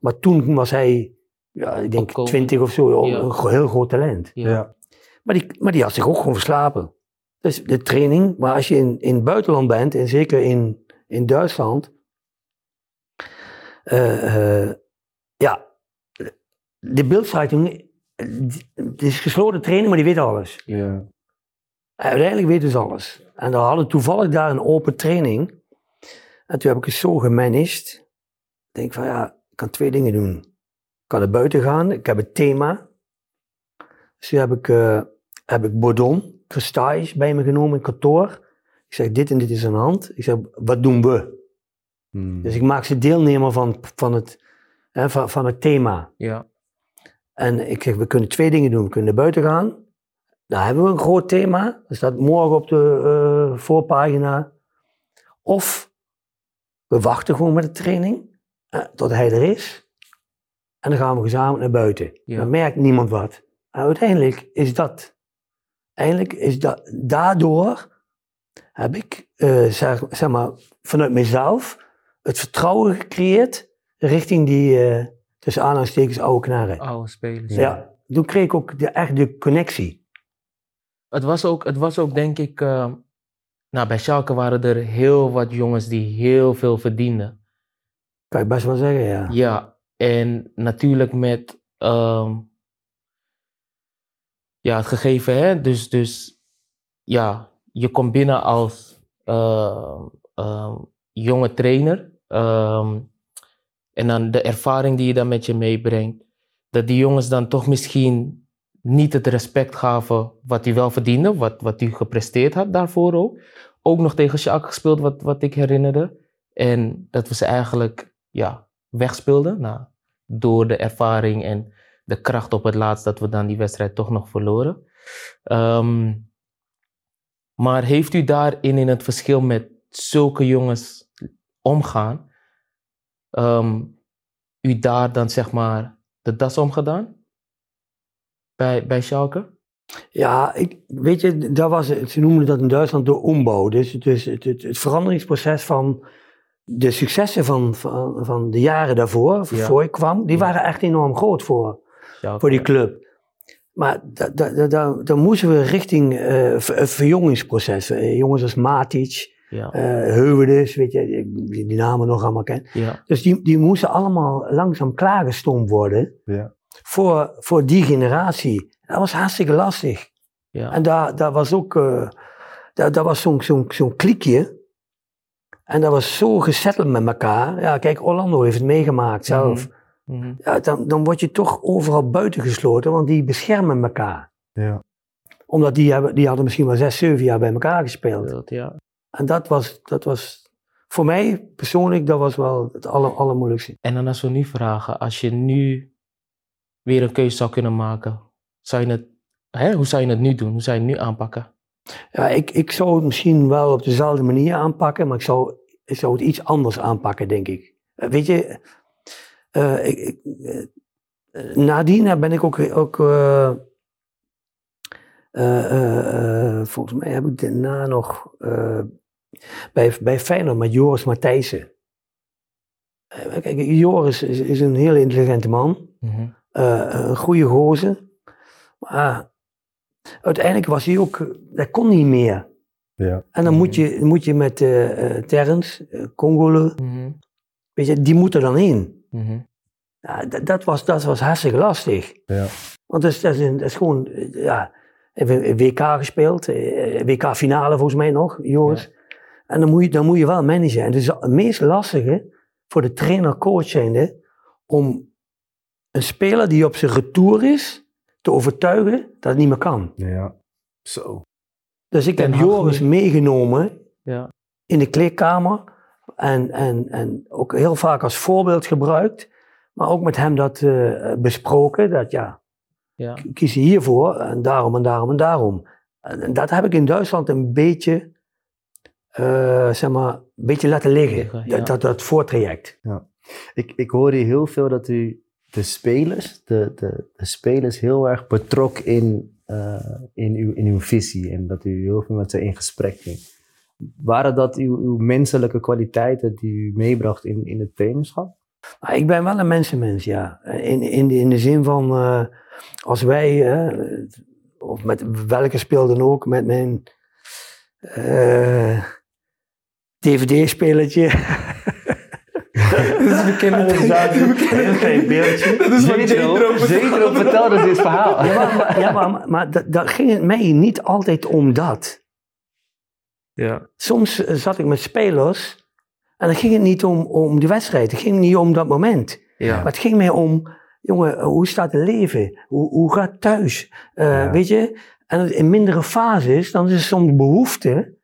Maar toen was hij, ja, ik denk Opkomend. 20 of zo, Ja. een heel groot talent. Ja. ja, Maar die, maar die had zich ook gewoon verslapen. Dus de training, maar als je in, in het buitenland bent, en zeker in, in Duitsland, eh, eh, ja, de beeldzeitung, het is gesloten training, maar die weet alles. ja, Uiteindelijk weten ze alles. En we hadden toevallig daar een open training. En toen heb ik het zo gemanaged. Ik denk van ja, ik kan twee dingen doen. Ik kan naar buiten gaan, ik heb het thema. Dus toen heb ik, eh heb ik Bordon, Kristais bij me genomen in kantoor. Ik zeg dit en dit is aan de hand. Ik zeg wat doen we? Hmm. Dus ik maak ze deelnemer van, van, het, hè, van, van het thema. Ja. En ik zeg, we kunnen twee dingen doen. We kunnen naar buiten gaan. Daar hebben we een groot thema. Dat staat morgen op de eh, voorpagina. Of we wachten gewoon met de training eh, tot hij er is. En dan gaan we gezamenlijk naar buiten. Ja. Dan merkt niemand wat. En uiteindelijk is dat. Eindelijk is dat. Daardoor heb ik, eh, zeg, zeg maar, vanuit mezelf het vertrouwen gecreëerd richting die, eh, tussen aanhalingstekens, oude knarren. Oude spelers. Ja. toen kreeg ik ook de, echt de connectie. Het, was ook, het was ook, denk ik... eh, nou, bij Schalke waren er heel wat jongens die heel veel verdienden. Kan je best wel zeggen, ja. Ja, en natuurlijk met ehm, ja, het gegeven, hè? Dus, dus ja, je komt binnen als ehm, ehm, jonge trainer. ehm, en dan de ervaring die je dan met je meebrengt. Dat die jongens dan toch misschien niet het respect gaven wat hij wel verdiende, wat, wat hij gepresteerd had daarvoor ook. Ook nog tegen Schalke gespeeld, wat, wat ik herinnerde. En dat we ze eigenlijk ja, wegspeelden. Nou, door de ervaring en de kracht op het laatst dat we dan die wedstrijd toch nog verloren. Ehm, maar heeft u daarin in het verschil met zulke jongens omgaan, ehm, u daar dan zeg maar de das omgedaan? Bij, bij Schalke? Ja, ik, weet je, daar was, het- ze noemen dat in Duitsland de ombouw. Dus, dus het, het, het veranderingsproces van de successen van, van, van de jaren daarvoor, Ja. voor ik kwam, die Ja. waren echt enorm groot voor, Ja, voor die club. Maar da, da, da, da- dan moesten we richting eh, ver- een verjongingsproces. Eh, jongens als Matic, Ja, eh Heuwedes, weet je, die, die namen nog allemaal ken. ja, Dus die, die moesten allemaal langzaam klaargestoomd worden Ja. Voor, voor die generatie. Dat was hartstikke lastig. ja. En daar, daar was ook eh, daar, daar was zo'n zo'n zo'n kliekje. En dat was zo gesetteld met elkaar. Ja, kijk, Orlando heeft het meegemaakt zelf. Mhm. Ja, dan, dan word je toch overal buitengesloten, want die beschermen elkaar. Ja. Omdat die, hebben, die hadden misschien wel zes, zeven jaar bij elkaar gespeeld. Dat, ja. En dat was, dat was voor mij persoonlijk, dat was wel het aller, allermoeilijkste. En dan als we nu vragen, als je nu weer een keuze zou kunnen maken, zou je het, hè, hoe zou je het nu doen? Hoe zou je het nu aanpakken? Ja, ik, ik zou het misschien wel op dezelfde manier aanpakken, maar ik zou, ik zou het iets anders aanpakken, denk ik. Eh, Weet je, eh, ik, ik, eh, nadien ben ik ook, ook volgens mij heb ik daarna nog bij, bij Feyenoord met Joris Matthijssen. Kijk, Joris is, is een heel intelligente man. Mhm. Eh, een goede gozer. Maar uiteindelijk was hij ook, dat kon niet meer. Ja. En dan moet je, moet je met eh eh Terrence, eh, Congole, Mhm. weet je, die moeten dan in. Mhm. Ja, dat, dat, was, dat was hartstikke lastig. Ja. Want dat is, dat is, een- dat is gewoon, ja, WK gespeeld, WK-finale volgens mij nog, Joris. En dan moet, je, dan moet je wel managen. En het is het meest lastige voor de trainer-coach zijnde, om een speler die op zijn retour is, te overtuigen dat het niet meer kan. Ja. Zo. Dus ik Ten heb Joris meegenomen Ja. in de kleedkamer. En, en, en ook heel vaak als voorbeeld gebruikt. Maar ook met hem dat eh, besproken. Dat ja, Ja. kies je hiervoor en daarom en daarom en daarom. En dat heb ik in Duitsland een beetje, eh, zeg maar, een beetje laten liggen. Liggen, ja. dat, dat, dat voortraject. Ik, ik hoorde heel veel dat u de spelers, de, de, de spelers heel erg betrok in, eh, in, uw, in uw visie en dat u heel veel met ze in gesprek ging. Waren dat uw, uw menselijke kwaliteiten die u meebracht in, in het trainerschap? Maar ik ben wel een mensenmens, ja. In, in, in de zin van, eh, als wij, of met welke speel dan ook, met mijn eh, Dat is een bekende Een klein beeldje. Dat is wat vertelde dit verhaal. Ja, maar, maar, ja, maar, maar dat, dat ging het mij niet altijd om dat. Ja. Soms eh, zat ik met spelers en dan ging het niet om, om de wedstrijd. Het ging niet om dat moment. Ja. Maar het ging mij om, jongen, eh, hoe staat het leven? Hoe, hoe gaat het thuis? Eh, Ja. Weet je? En in mindere fases, dan is er soms behoefte.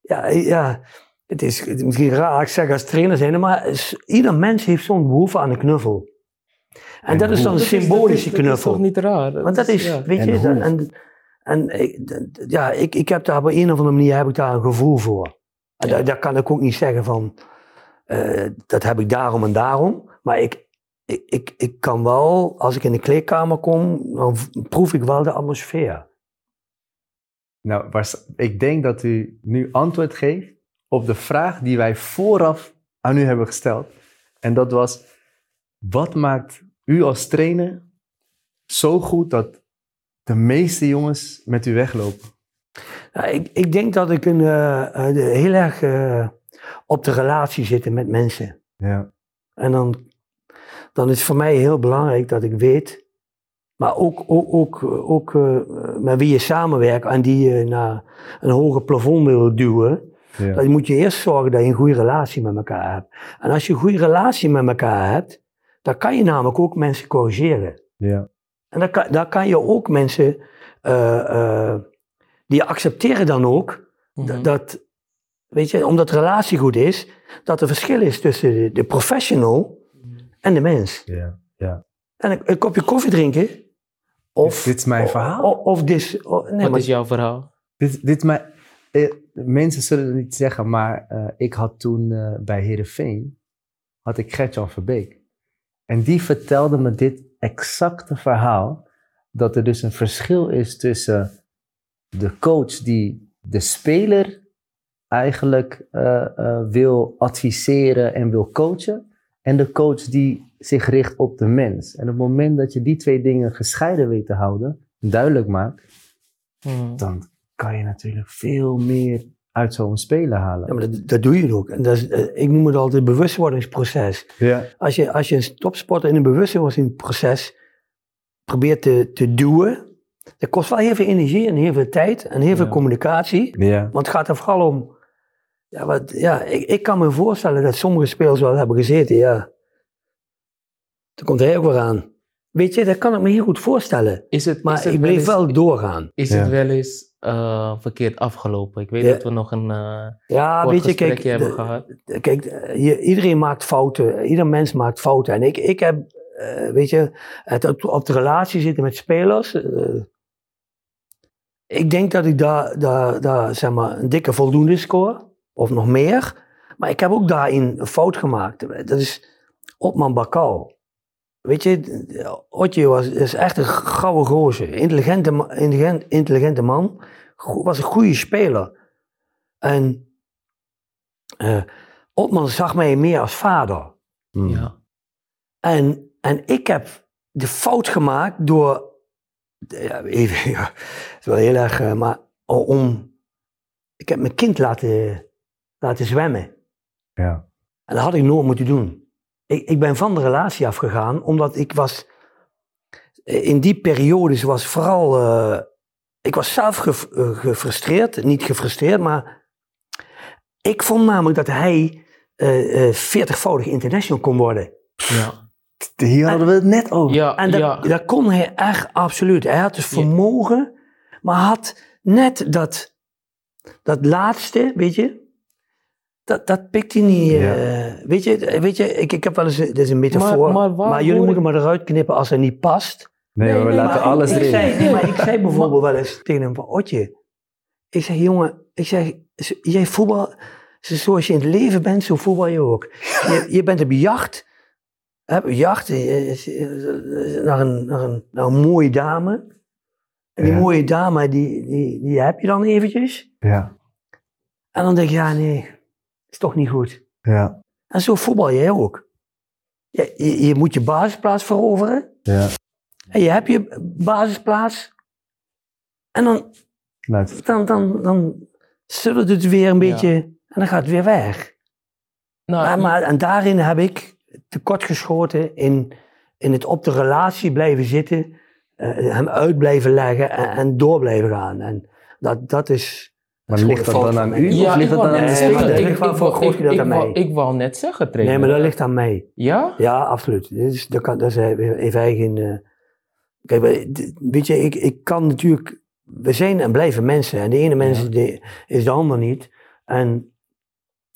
Ja, ja het is, misschien raar, ik zeg als trainer zijn, maar ieder mens heeft soms behoefte aan een knuffel. En, En dat is dan een symbolische Dat is knuffel. toch niet raar? Want dat is, ja. weet En je, dat- en, en ik, ja, ik, ik heb daar op een of andere manier heb ik daar een gevoel voor. En Ja. daar, daar kan ik ook niet zeggen van, eh, dat heb ik daarom en daarom. Maar ik, ik, ik, ik kan wel, als ik in de kleedkamer kom, dan proef ik wel de atmosfeer. Nou, ik denk dat u nu antwoord geeft op de vraag die wij vooraf aan u hebben gesteld. En dat was, wat maakt u als trainer zo goed dat de meeste jongens met u weglopen? Ja, ik, ik denk dat ik een, eh, heel erg eh, op de relatie zit met mensen. Ja, En dan, dan is het voor mij heel belangrijk dat ik weet, maar ook, ook, ook, ook eh, met wie je samenwerkt en die je naar een hoger plafond wil duwen, ja. dan moet je eerst zorgen dat je een goede relatie met elkaar hebt. En als je een goede relatie met elkaar hebt, dan kan je namelijk ook mensen corrigeren. ja. En dan kan, dan kan je ook mensen, eh, eh, die accepteren dan ook Mhm. dat, dat, weet je, omdat de relatie goed is, dat er verschil is tussen de, de professional en de mens. ja, ja. En een, een kopje koffie drinken, of... Dit is mijn verhaal. Of, of dis, of- nee, Wat maar, is jouw verhaal? Dit, dit is mijn, mensen zullen het niet zeggen, maar eh, ik had toen eh, bij Heerenveen, had ik Gertjan Verbeek. En die vertelde me dit exacte verhaal, dat er dus een verschil is tussen de coach die de speler eigenlijk eh, wil adviseren en wil coachen. En de coach die zich richt op de mens. En op het moment dat je die twee dingen gescheiden weet te houden, duidelijk maakt, Hmm. dan kan je natuurlijk veel meer uit zo'n speler halen. Ja, maar dat, dat doe je ook. En dat is, eh, ik noem het altijd bewustwordingsproces. Ja. Als je, als je een topsporter in een bewustwordingsproces probeert te, te duwen, dat kost wel heel veel energie en heel veel tijd en heel veel Ja. communicatie. Ja. Want het gaat er vooral om. Ja, wat, ja ik, ik kan me voorstellen dat sommige spelers wel hebben gezeten, ja. Daar komt hij ook weer aan. Weet je, dat kan ik me heel goed voorstellen. Is het, Maar is het ik wel bleef eens- wel doorgaan. Is Ja. het wel eens eh, verkeerd afgelopen? Ik weet Ja. dat we nog een uh, Ja, kort weet je, kijk, hebben de- gehad. Kijk, je- iedereen maakt fouten. Ieder mens maakt fouten. En ik, ik heb, eh, weet je, het op, op de relatie zitten met spelers. ik denk dat ik daar, daar, daar zeg maar, een dikke voldoende score. Of nog meer. Maar ik heb ook daarin een fout gemaakt. Dat is Otman Bakal. Weet je, Otje was, is echt een gouden gozer. Intelligente, intelligent, intelligente man. Go- Was een goede speler. En eh Otman zag mij meer als vader. Mm. Ja. En, en ik heb de fout gemaakt door. Ja, even, ja, het is wel heel erg, eh, maar om. Ik heb mijn kind laten, laten zwemmen. Ja. En dat had ik nooit moeten doen. Ik, ik ben van de relatie afgegaan, omdat ik was. In die periodes was vooral. eh, ik was zelf ge- eh, gefrustreerd. Niet gefrustreerd, maar. Ik vond namelijk dat hij eh, eh, 40-voudig international kon worden. Ja. Hier hadden we het net over. Ja, En dat, ja. dat kon hij echt absoluut. Hij had dus Ja. vermogen, maar had net dat, dat laatste, weet je, dat, dat pikt hij niet. Ja. eh, weet je, weet je ik, ik heb wel eens, dit is een metafoor, Maar- maar, maar waar jullie moeten maar eruit knippen als het niet past. Nee, Nee, we nee, laten maar alles ik erin. Zei, nee, maar ik zei bijvoorbeeld wel eens tegen hem van, Otje, ik zeg, jongen, ik zeg, jij voetbal, zoals je in het leven bent, zo voetbal je ook. Je, je bent op jacht, hè, jacht eh, eh, naar een, naar, een, naar een mooie dame. En die Ja. mooie dame, die, die, die heb je dan eventjes. Ja. En dan denk je, ja nee, is toch niet goed. Ja. En zo voetbal jij ook. Je, je, je moet je basisplaats veroveren. Ja. En je hebt je basisplaats. En dan dan, dan, dan zullen het weer een beetje, en dan gaat het weer weg. Nou, Maar, maar, en daarin heb ik tekortgeschoten in, in het op de relatie blijven zitten, eh, hem uit blijven leggen en, en door blijven gaan. En dat, dat is... Maar ligt dat dan aan u? of ligt wou dan aan net de dat speler? ligt ik- wel ik ik- aan mij. Ik wou net zeggen, trainer. Nee, maar dat ligt aan mij. Ja? Ja, absoluut. Dit is, dat, kan, dat is even eigen... eh, kijk, weet je, ik, ik kan natuurlijk... We zijn en blijven mensen. En de ene mens Ja. die- is de ander niet. En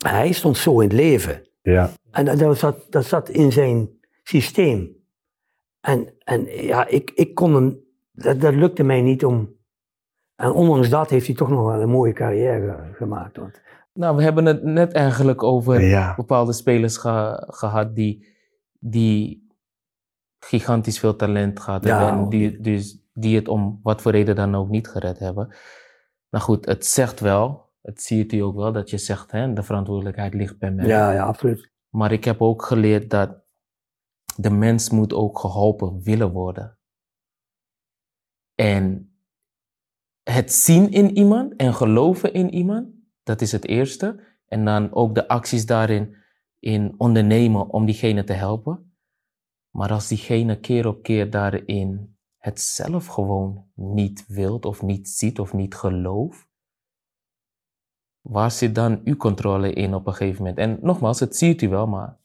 hij stond zo in het leven. Ja. En dat, dat, zat, dat zat in zijn systeem. En, en ja, ik, ik kon hem, dat, dat lukte mij niet om. En ondanks dat heeft hij toch nog wel een mooie carrière ge- gemaakt. Want, Nou, we hebben het net eigenlijk over Ja. bepaalde spelers ge- gehad die, die gigantisch veel talent hadden Ja, en die, dus, die het om wat voor reden dan ook niet gered hebben. Nou goed, het zegt wel, het ziet u ook wel, dat je zegt, hè, de verantwoordelijkheid ligt bij mij. ja, ja, absoluut. Maar ik heb ook geleerd dat de mens moet ook geholpen willen worden. En het zien in iemand en geloven in iemand, dat is het eerste. En dan ook de acties daarin in ondernemen om diegene te helpen. Maar als diegene keer op keer daarin het zelf gewoon niet wilt of niet ziet of niet gelooft, waar zit dan uw controle in op een gegeven moment? En nogmaals, het ziet u wel, maar.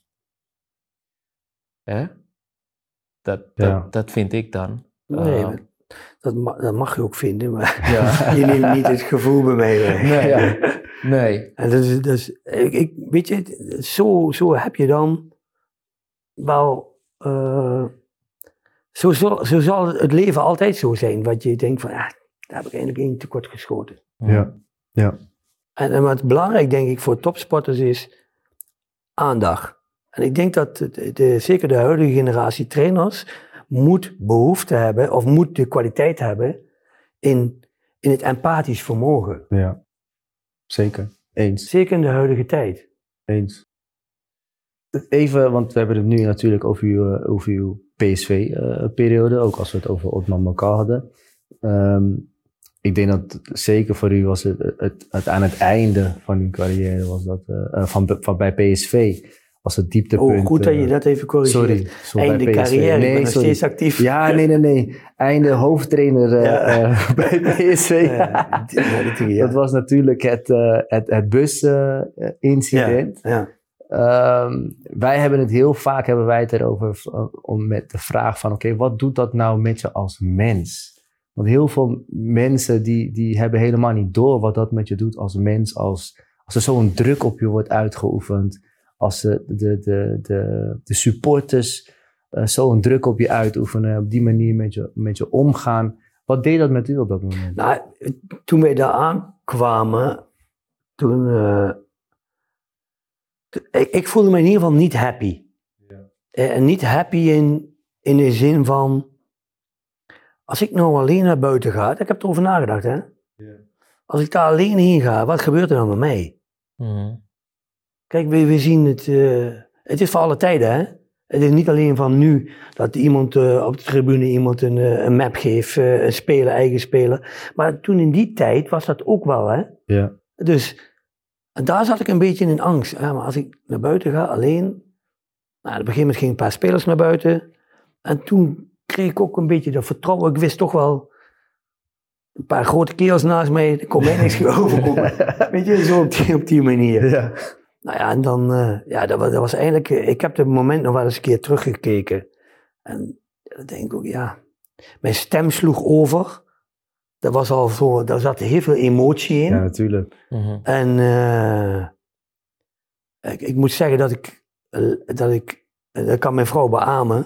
Hè? Dat, dat, Ja. dat vind ik dan. Nee, Eh, dat, ma- dat mag je ook vinden, maar ja. je neemt niet het gevoel bij mij weg. Nee, ja. nee. En dat is, dat is, ik, ik, weet je, zo, zo heb je dan wel. eh, zo, zal, zo zal het leven altijd zo zijn. Wat je denkt van, ah, daar heb ik eigenlijk één tekort geschoten. Ja. Ja. En, en wat belangrijk, denk ik, voor topsporters is aandacht. En ik denk dat de, de- zeker de huidige generatie trainers moet behoefte hebben, of moet de kwaliteit hebben in, in het empathisch vermogen. Ja. Zeker. Eens. Zeker in de huidige tijd. Eens. Even, want we hebben het nu natuurlijk over uw, eh, over uw PSV-periode, ook als we het over Otman Mokar hadden. Ehm, ik denk dat zeker voor u was het, het, het aan het einde van uw carrière, was dat, eh, eh, van, van bij PSV, was het dieptepunt. Oh, goed dat eh, je dat even corrigeert. Sorry, sorry, Einde carrière, ik ben Nee, nog sorry. steeds actief. Ja, nee, nee, nee. Einde hoofdtrainer eh, Ja. eh, bij PSV. Ja. Dat was natuurlijk het, eh het, het busincident. Ja, Ehm, wij hebben het heel vaak hebben wij het erover om met de vraag van oké, wat doet dat nou met je als mens? Want heel veel mensen die, die hebben helemaal niet door wat dat met je doet als mens, als, als er zo'n druk op je wordt uitgeoefend, als de, de, de, de, de supporters eh, zo'n druk op je uitoefenen, op die manier met je, met je omgaan. Wat deed dat met u op dat moment? Nou, toen wij daar aankwamen, toen. eh, ik, ik voelde me in ieder geval niet happy. Eh, En niet happy in, in de zin van. Als ik nou alleen naar buiten ga, ik heb erover nagedacht, hè? Als ik daar alleen heen ga, wat gebeurt er dan met mij? Mhm. Kijk, we, we zien het. eh, het is voor alle tijden, hè? Het is niet alleen van nu dat iemand eh, op de tribune iemand een, eh, een map geeft, een speler, eigen speler. Maar toen in die tijd was dat ook wel, hè? Ja. Dus daar zat ik een beetje in angst. Ja, maar als ik naar buiten ga, alleen. Nou, op een gegeven moment gingen een paar spelers naar buiten. En toen kreeg ik ook een beetje dat vertrouwen. Ik wist toch wel. Een paar grote kerels naast mij, er kon mij niks overkomen. Weet je, zo op die, op die manier. Ja. Nou ja, en dan, eh, ja, dat was, dat was eigenlijk, eh, ik heb het moment nog wel eens een keer teruggekeken. En dan denk ik ook, ja, mijn stem sloeg over. Dat was al zo, daar zat heel veel emotie in. ja, natuurlijk. Mhm. En eh, ik, ik moet zeggen dat ik, dat ik, dat kan mijn vrouw beamen.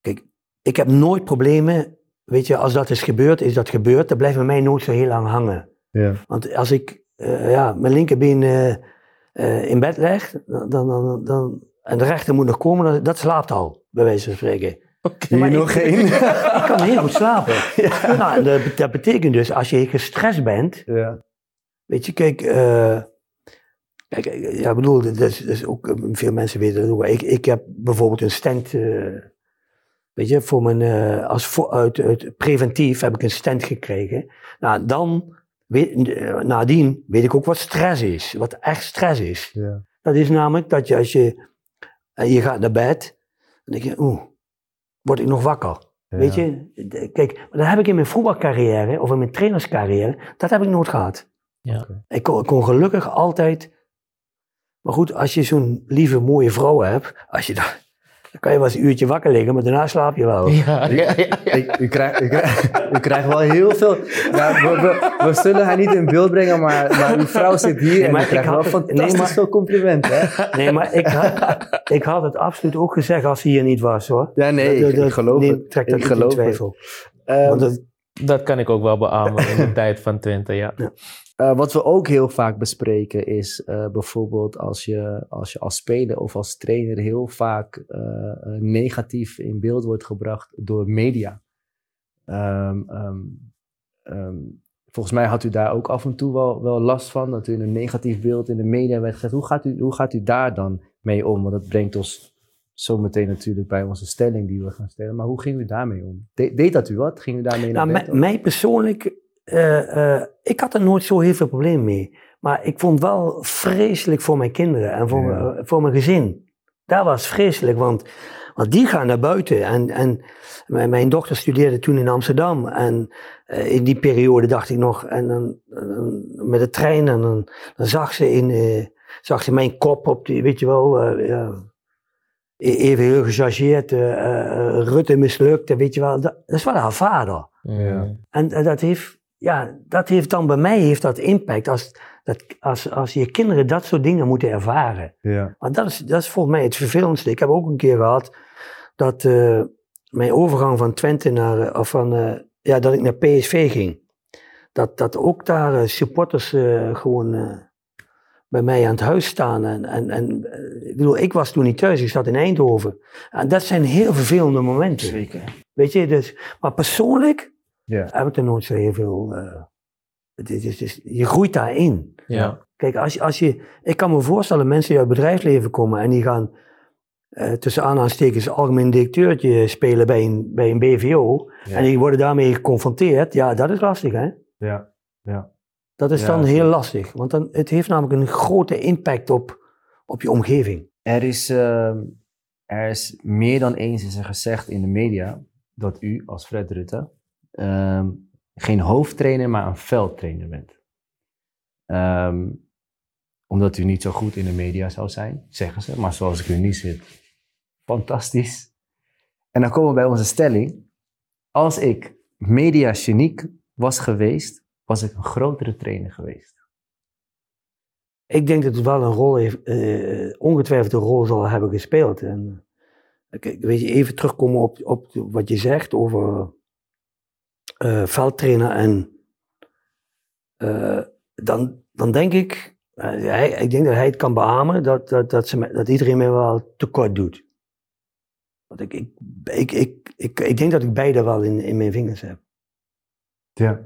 Kijk, ik heb nooit problemen. Weet je, als dat is gebeurd, is dat gebeurd. Dat blijft bij mij nooit zo heel lang hangen. Ja. Want als ik eh, ja, mijn linkerbeen eh, in bed leg, dan, dan, dan, dan- en de rechter moet nog komen, dan, dat slaapt al, bij wijze van spreken. Hier maar nog ik- één. Ik kan heel goed slapen. Nou, en dat, dat betekent dus, als je gestrest bent, ja. Weet je, kijk, eh, kijk ja, ik bedoel, dat is, dat is ook, eh, veel mensen weten dat ook. Ik, ik heb bijvoorbeeld een stent, eh, weet je, voor mijn, eh, als voor, uit, uit preventief heb ik een stent gekregen. Nou, dan, weet, eh, nadien weet ik ook wat stress is, wat echt stress is. Ja. Dat is namelijk dat je als je, eh, je gaat naar bed, dan denk je, oeh, word ik nog wakker? Weet je, kijk, maar dat heb ik in mijn voetbalcarrière of in mijn trainerscarrière, dat heb ik nooit gehad. Ja. Ik kon, ik kon gelukkig altijd. Maar goed, als je zo'n lieve, mooie vrouw hebt, als je dan, dan kan je wel eens een uurtje wakker liggen, maar daarna slaap je wel. Ja, ja, ja, ja. Ik, u, krijgt, u, krijgt, u krijgt wel heel veel. Ja, we, we, we zullen haar niet in beeld brengen, maar, maar uw vrouw zit hier en maar u krijgt ik wel nee, fantastisch maar- veel complimenten. Hè? Nee, maar ik had, ik had het absoluut ook gezegd als ze hier niet was hoor. Ja, nee, Dat- ik, dat- ik geloof nee, het. Trek dat ik in geloof het. twijfel. Ehm, Want dat- Dat kan ik ook wel beamen in de tijd van Twente, ja. Eh, wat we ook heel vaak bespreken is eh, bijvoorbeeld als je, als je als speler of als trainer heel vaak eh, negatief in beeld wordt gebracht door media. Ehm, ehm, ehm, volgens mij had u daar ook af en toe wel, wel last van, dat u in een negatief beeld in de media werd gezet. Hoe gaat u, hoe gaat u daar dan mee om? Want dat brengt ons zometeen natuurlijk bij onze stelling die we gaan stellen. Maar hoe ging u daarmee om? De- deed dat u wat? Ging u daarmee naar nou, bed? mij persoonlijk, eh, eh, ik had er nooit zo heel veel probleem mee. Maar ik vond wel vreselijk voor mijn kinderen en voor, Ja. mijn- voor mijn gezin. Dat was vreselijk, want, want die gaan naar buiten. En, en mijn, mijn dochter studeerde toen in Amsterdam. En eh, in die periode dacht ik nog, en dan, met de trein, en dan, dan zag, ze in, eh, zag ze mijn kop op die, weet je wel, eh, ja, e- even heel gechargeerd, eh, eh, Rutte mislukt, weet je wel. Dat, dat is wel haar vader. Mhm. En eh, dat heeft, ja, dat heeft dan bij mij heeft dat impact als, dat, als, als je kinderen dat soort dingen moeten ervaren. Ja. Maar dat is, dat is volgens mij het vervelendste. Ik heb ook een keer gehad dat eh, mijn overgang van Twente naar, eh, of van, eh, ja, dat ik naar PSV ging. Dat, dat ook daar supporters eh, gewoon eh, bij mij aan het huis staan. En, en, en ik bedoel, ik was toen niet thuis, ik zat in Eindhoven. En dat zijn heel vervelende momenten. Zeker. Weet je, dus, maar persoonlijk Ja. heb ik er nooit zo heel veel. eh, het is, het is- je groeit daarin. Ja. Kijk, als, je- als je, ik kan me voorstellen, mensen die uit het bedrijfsleven komen en die gaan eh, tussen aanhalingstekens algemeen directeurtje spelen bij een, bij een BVO Ja. en die worden daarmee geconfronteerd, ja, dat is lastig, hè? Ja, ja. Dat is Ja, dan heel lastig, want dan, het heeft namelijk een grote impact op, op je omgeving. Er is, ehm, er is meer dan eens is er gezegd in de media dat u als Fred Rutte ehm, geen hoofdtrainer, maar een veldtrainer bent. Ehm, omdat u niet zo goed in de media zou zijn, zeggen ze. Maar zoals ik u nu zit, fantastisch. En dan komen we bij onze stelling. Als ik media geniek was geweest, was ik een grotere trainer geweest. Ik denk dat het wel een rol heeft, eh, ongetwijfeld een rol zal hebben gespeeld. En, weet je, even terugkomen op, op wat je zegt over eh veldtrainer en eh, dan, dan denk ik, eh, hij, ik denk dat hij het kan beamen dat, dat, dat, ze, me- dat iedereen mij wel tekort doet. Want ik, ik, ik, ik, ik, ik denk dat ik beide wel in, in mijn vingers heb. Ja.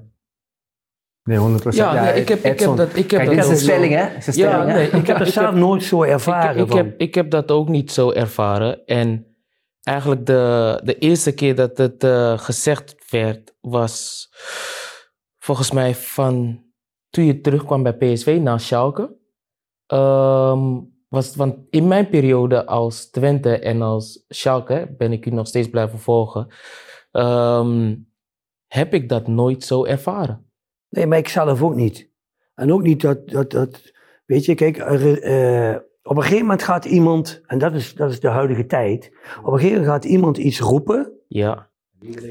Nee, 100%. Ja, nee, ik heb, ik heb dat. Ik heb Kijk, dat dit is een stelling, hè? Een Ja, stelling, nee, Ik heb het zelf nooit zo ervaren. Ik, heb, ik heb dat ook niet zo ervaren. En eigenlijk de, de eerste keer dat het eh, gezegd werd, was volgens mij van toen je terugkwam bij PSV naar Schalke. Ehm, was, want in mijn periode als Twente en als Schalke ben ik u nog steeds blijven volgen. ehm, heb ik dat nooit zo ervaren. Nee, maar ik zelf ook niet. En ook niet dat, dat, dat weet je, kijk, er, eh, op een gegeven moment gaat iemand, en dat is, dat is de huidige tijd, op een gegeven moment gaat iemand iets roepen Ja,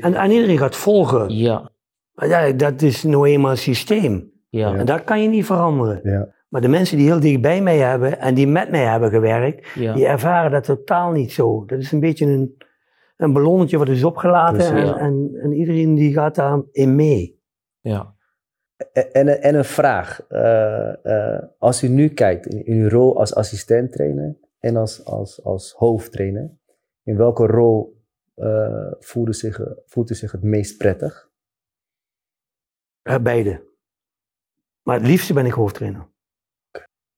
en, en iedereen gaat volgen. ja, Maar ja, dat is nou eenmaal een systeem. ja. En dat kan je niet veranderen. Ja. Maar de mensen die heel dicht bij mij hebben en die met mij hebben gewerkt, ja. die ervaren dat totaal niet zo. Dat is een beetje een, een ballonnetje wat is opgelaten en, Ja. en, en iedereen die gaat daarin mee. ja. En, en, en een vraag. Eh, eh, als u nu kijkt in, in uw rol als assistent-trainer en als, als, als hoofdtrainer, in welke rol eh, voelt, u zich, voelt u zich het meest prettig? Ja, beide. Maar het liefste ben ik hoofdtrainer.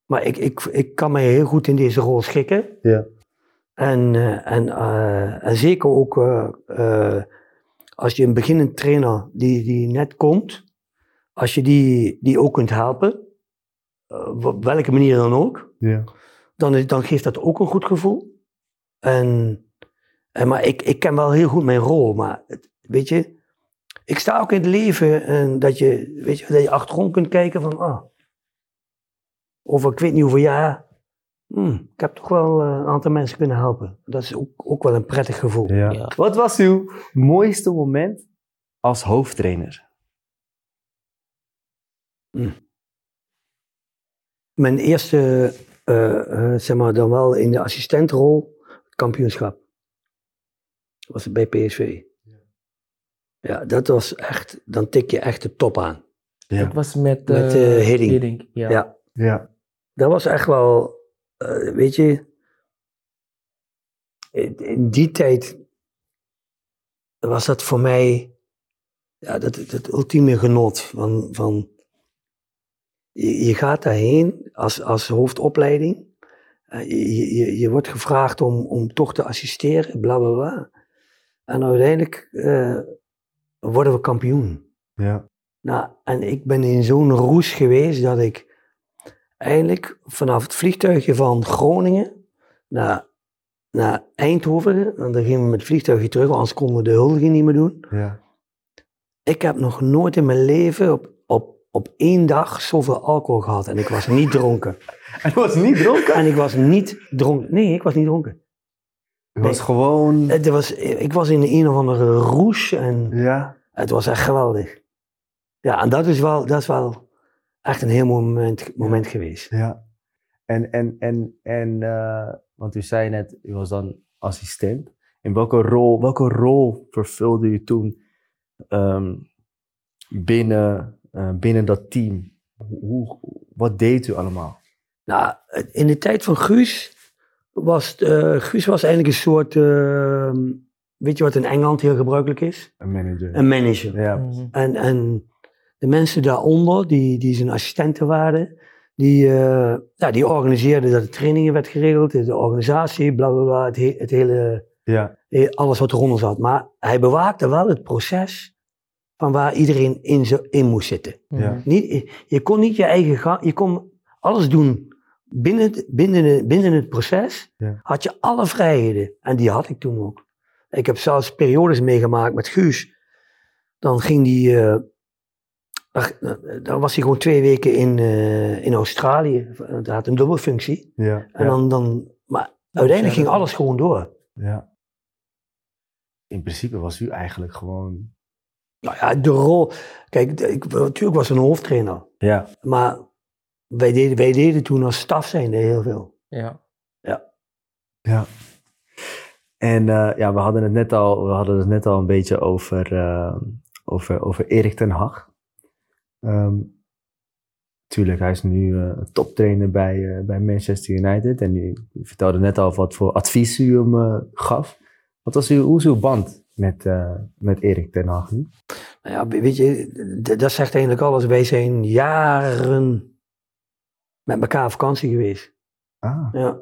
Maar ik, ik, ik kan mij heel goed in deze rol schikken. Ja. En, eh, en, eh, en zeker ook eh, eh, als je een beginnend trainer die, die net komt, als je die, die ook kunt helpen, eh, op welke manier dan ook, Ja. dan, dan geeft dat ook een goed gevoel. En, en, maar ik, ik ken wel heel goed mijn rol, maar het- weet je, ik sta ook in het leven en dat je, weet je, dat je achterom kunt kijken van, ah, over ik weet niet hoeveel jaar, hmm, ik heb toch wel eh, een aantal mensen kunnen helpen. Dat is ook, ook wel een prettig gevoel. Ja. Ja. Wat was uw mooiste moment als hoofdtrainer? Mijn eerste, eh, eh, zeg maar dan wel in de assistentrol, kampioenschap. Was het bij PSV. Ja, dat was echt, dan tik je echt de top aan. Het was met, Met, eh, eh, Hiddink. ja. Ja. Ja. Dat was echt wel, eh, weet je, in, in die tijd was dat voor mij ja, dat, dat ultieme genot van, van je, je gaat daarheen als, als hoofdopleiding. Eh, je, je, je wordt gevraagd om, om toch te assisteren, bla bla bla. En uiteindelijk eh, worden we kampioen. Ja. Nou, en ik ben in zo'n roes geweest dat ik eindelijk vanaf het vliegtuigje van Groningen naar, naar Eindhoven, en dan gingen we met het vliegtuigje terug, anders konden we de huldiging niet meer doen. Ja. Ik heb nog nooit in mijn leven op, op, op één dag zoveel alcohol gehad en ik was niet dronken. En was niet dronken? En ik was niet dronken. Nee, ik was niet dronken. U was gewoon... Het was, ik was in een of andere roes en Ja. het was echt geweldig. Ja, en dat is wel, dat is wel echt een heel mooi moment, moment geweest. Ja. En, en, en, en eh, want u zei net, u was dan assistent. In welke rol, welke rol vervulde u toen ehm, binnen, eh, binnen dat team? Hoe, wat deed u allemaal? Nou, in de tijd van Guus was, eh, Guus was eigenlijk een soort, eh, weet je wat in Engeland heel gebruikelijk is? Een manager. Een manager. ja. Mhm. En, en de mensen daaronder, die, die zijn assistenten waren, die, eh, ja, die organiseerden dat de trainingen werd geregeld, de organisatie, bla bla bla, het, he- het hele, Ja. alles wat eronder zat. Maar hij bewaakte wel het proces van waar iedereen in, zo- in moest zitten. Ja. Niet, je kon niet je eigen gang, je kon alles doen binnen, het- binnen, binnen het proces. Ja. Had je alle vrijheden. En die had ik toen ook. Ik heb zelfs periodes meegemaakt met Guus. Dan ging die, eh, eh, dan was hij gewoon twee weken in, eh, in Australië. Dat had een dubbelfunctie. Ja. En dan, dan, maar uiteindelijk ging alles gewoon door. ja. In principe was u eigenlijk gewoon... Nou ja, de rol. Kijk, ik, natuurlijk was een hoofdtrainer. Ja. Maar wij deden, wij deden toen als staf zijnde heel veel. Ja. Ja. En eh, ja, we hadden het net al, we hadden het net al een beetje over, eh, over, over Erik ten Hag. Ehm, tuurlijk, hij is nu eh, toptrainer bij, eh, bij Manchester United. En u, u vertelde net al wat voor advies u hem gaf. Wat was uw, hoe is uw band met, eh, met Erik ten Hag nu? Nou ja, weet je, dat zegt eigenlijk alles. Wij zijn jaren met elkaar op vakantie geweest. Ah, Ja.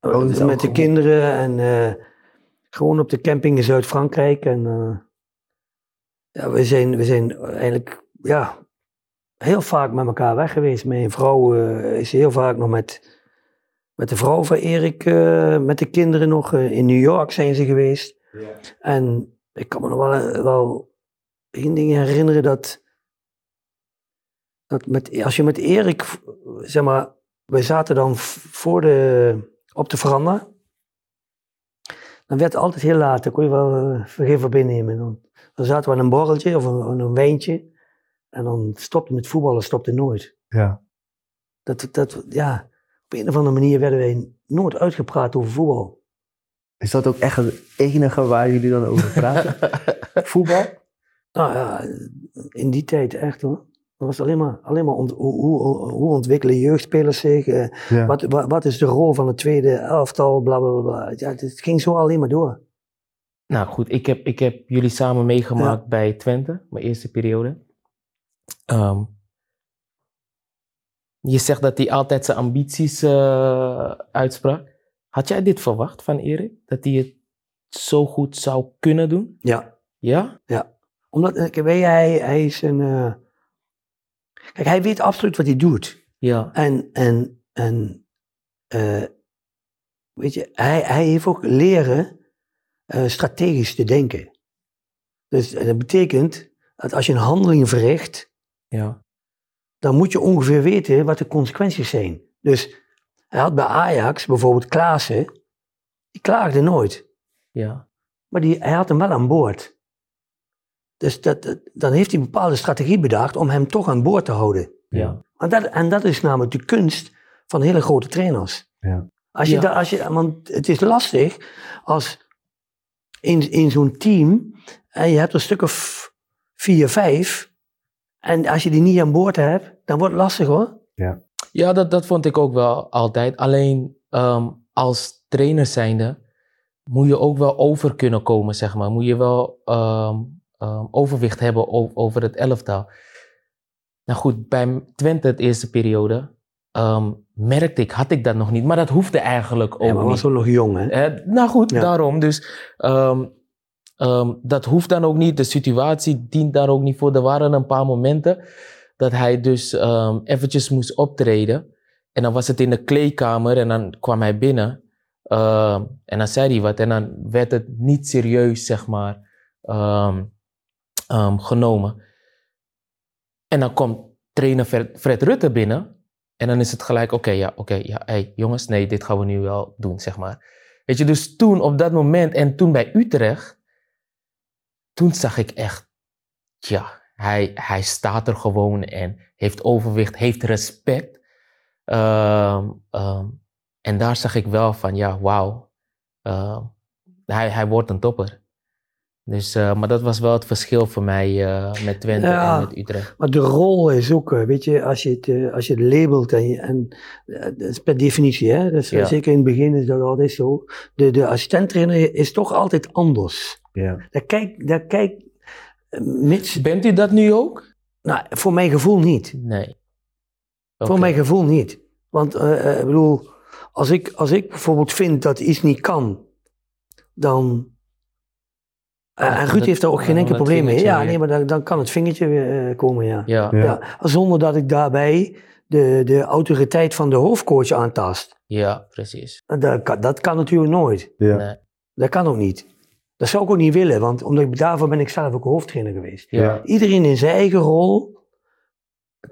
Oh, met de kinderen en eh, gewoon op de camping in Zuid-Frankrijk. En eh, ja, we zijn, we zijn eigenlijk ja, heel vaak met elkaar weg geweest. Mijn vrouw eh, is heel vaak nog met, met de vrouw van Erik, met de kinderen nog. in New York zijn ze geweest. En ik kan me nog wel, wel één ding herinneren dat, dat met, als je met Erik, zeg maar, we zaten dan voor de, op de veranda. Dan werd het altijd heel laat, dan kon je wel uh, vergif op innemen. Dan, dan zaten we aan een borreltje of een, een wijntje. En dan stopte met voetballen, stopte nooit. ja. Dat, dat, ja, op een of andere manier werden wij nooit uitgepraat over voetbal. Is dat ook echt het enige waar jullie dan over praten? Voetbal? Nou ja, in die tijd echt hoor. Dat was alleen maar, alleen maar ont- hoe, hoe, hoe ontwikkelen jeugdspelers zich? eh, Ja. wat, wat, wat is de rol van het tweede elftal? Bla bla bla. Ja, het ging zo alleen maar door. Nou goed, ik heb, ik heb jullie samen meegemaakt bij Twente, mijn eerste periode. Ehm, je zegt dat hij altijd zijn ambities eh, uitsprak. Had jij dit verwacht van Erik? Dat hij het zo goed zou kunnen doen? Ja. Ja? Omdat, eh, weet je, hij, hij is een. eh, Kijk, hij weet absoluut wat hij doet. Ja. En, en, en eh, weet je, hij, hij heeft ook leren eh, strategisch te denken. Dus eh, dat betekent dat als je een handeling verricht, Ja. dan moet je ongeveer weten wat de consequenties zijn. Dus hij had bij Ajax bijvoorbeeld Klaassen, die klaagde nooit. Ja. Maar die, hij had hem wel aan boord. Dus dat, dat- dan heeft hij een bepaalde strategie bedacht om hem toch aan boord te houden. Ja. En dat, en dat is namelijk de kunst van hele grote trainers. Ja. Als je Ja. da- als je, want het is lastig als in, in zo'n team en je hebt een stuk of vier, vijf. En als je die niet aan boord hebt, dan wordt het lastig hoor. Ja, dat, dat vond ik ook wel altijd. Alleen ehm, als trainer zijnde moet je ook wel over kunnen komen, zeg maar. Moet je wel ehm, ehm, overwicht hebben over het elftal. Nou goed, bij Twente, het eerste periode, ehm, merkte ik, had ik dat nog niet. Maar dat hoefde eigenlijk ook Ja, maar niet. was wel nog jong hè. Eh, nou goed, Ja. daarom. Dus ehm, dat hoeft dan ook niet. De situatie dient daar ook niet voor. Er waren een paar momenten dat hij dus eventjes moest optreden. En dan was het in de kleedkamer en dan kwam hij binnen. En dan zei hij wat. En dan werd het niet serieus, zeg maar, ehm, genomen. En dan komt trainer Fred, Rutte binnen. En dan is het gelijk, oké, ja, oké, ja, hey, jongens, nee, dit gaan we nu wel doen, zeg maar. Weet je, dus toen op dat moment en toen bij Utrecht, toen zag ik echt, ja, hij, hij staat er gewoon en heeft overwicht, heeft respect. Ehm, ehm, en daar zag ik wel van, ja, wauw, hij, hij wordt een topper. Dus, eh, maar dat was wel het verschil voor mij eh, met Twente Ja. en met Utrecht. Maar de rol is ook, eh, weet je, als je het, als je het labelt en, je, en dat is per definitie, hè, dus, Ja. zeker in het begin is dat altijd zo. De, de assistenttrainer is toch altijd anders. Ja. Daar kijk, daar kijk, mits, Bent u dat nu ook? Nou, voor mijn gevoel niet. Nee. Voor mijn gevoel niet. Want ik bedoel, als ik, als ik bijvoorbeeld vind dat iets niet kan, dan. Eh, Oh, en Ruud heeft daar ook geen enkel probleem mee. Ja, nee, maar dan, dan kan het vingertje weer eh, komen, ja. Ja. Ja. ja. Zonder dat ik daarbij de, de autoriteit van de hoofdcoach aantast. ja, precies. Dat kan, dat kan natuurlijk nooit. Ja. Nee. Dat kan ook niet. Dat zou ik ook niet willen, want omdat ik, daarvoor ben ik zelf ook hoofdtrainer geweest. Ja. Iedereen in zijn eigen rol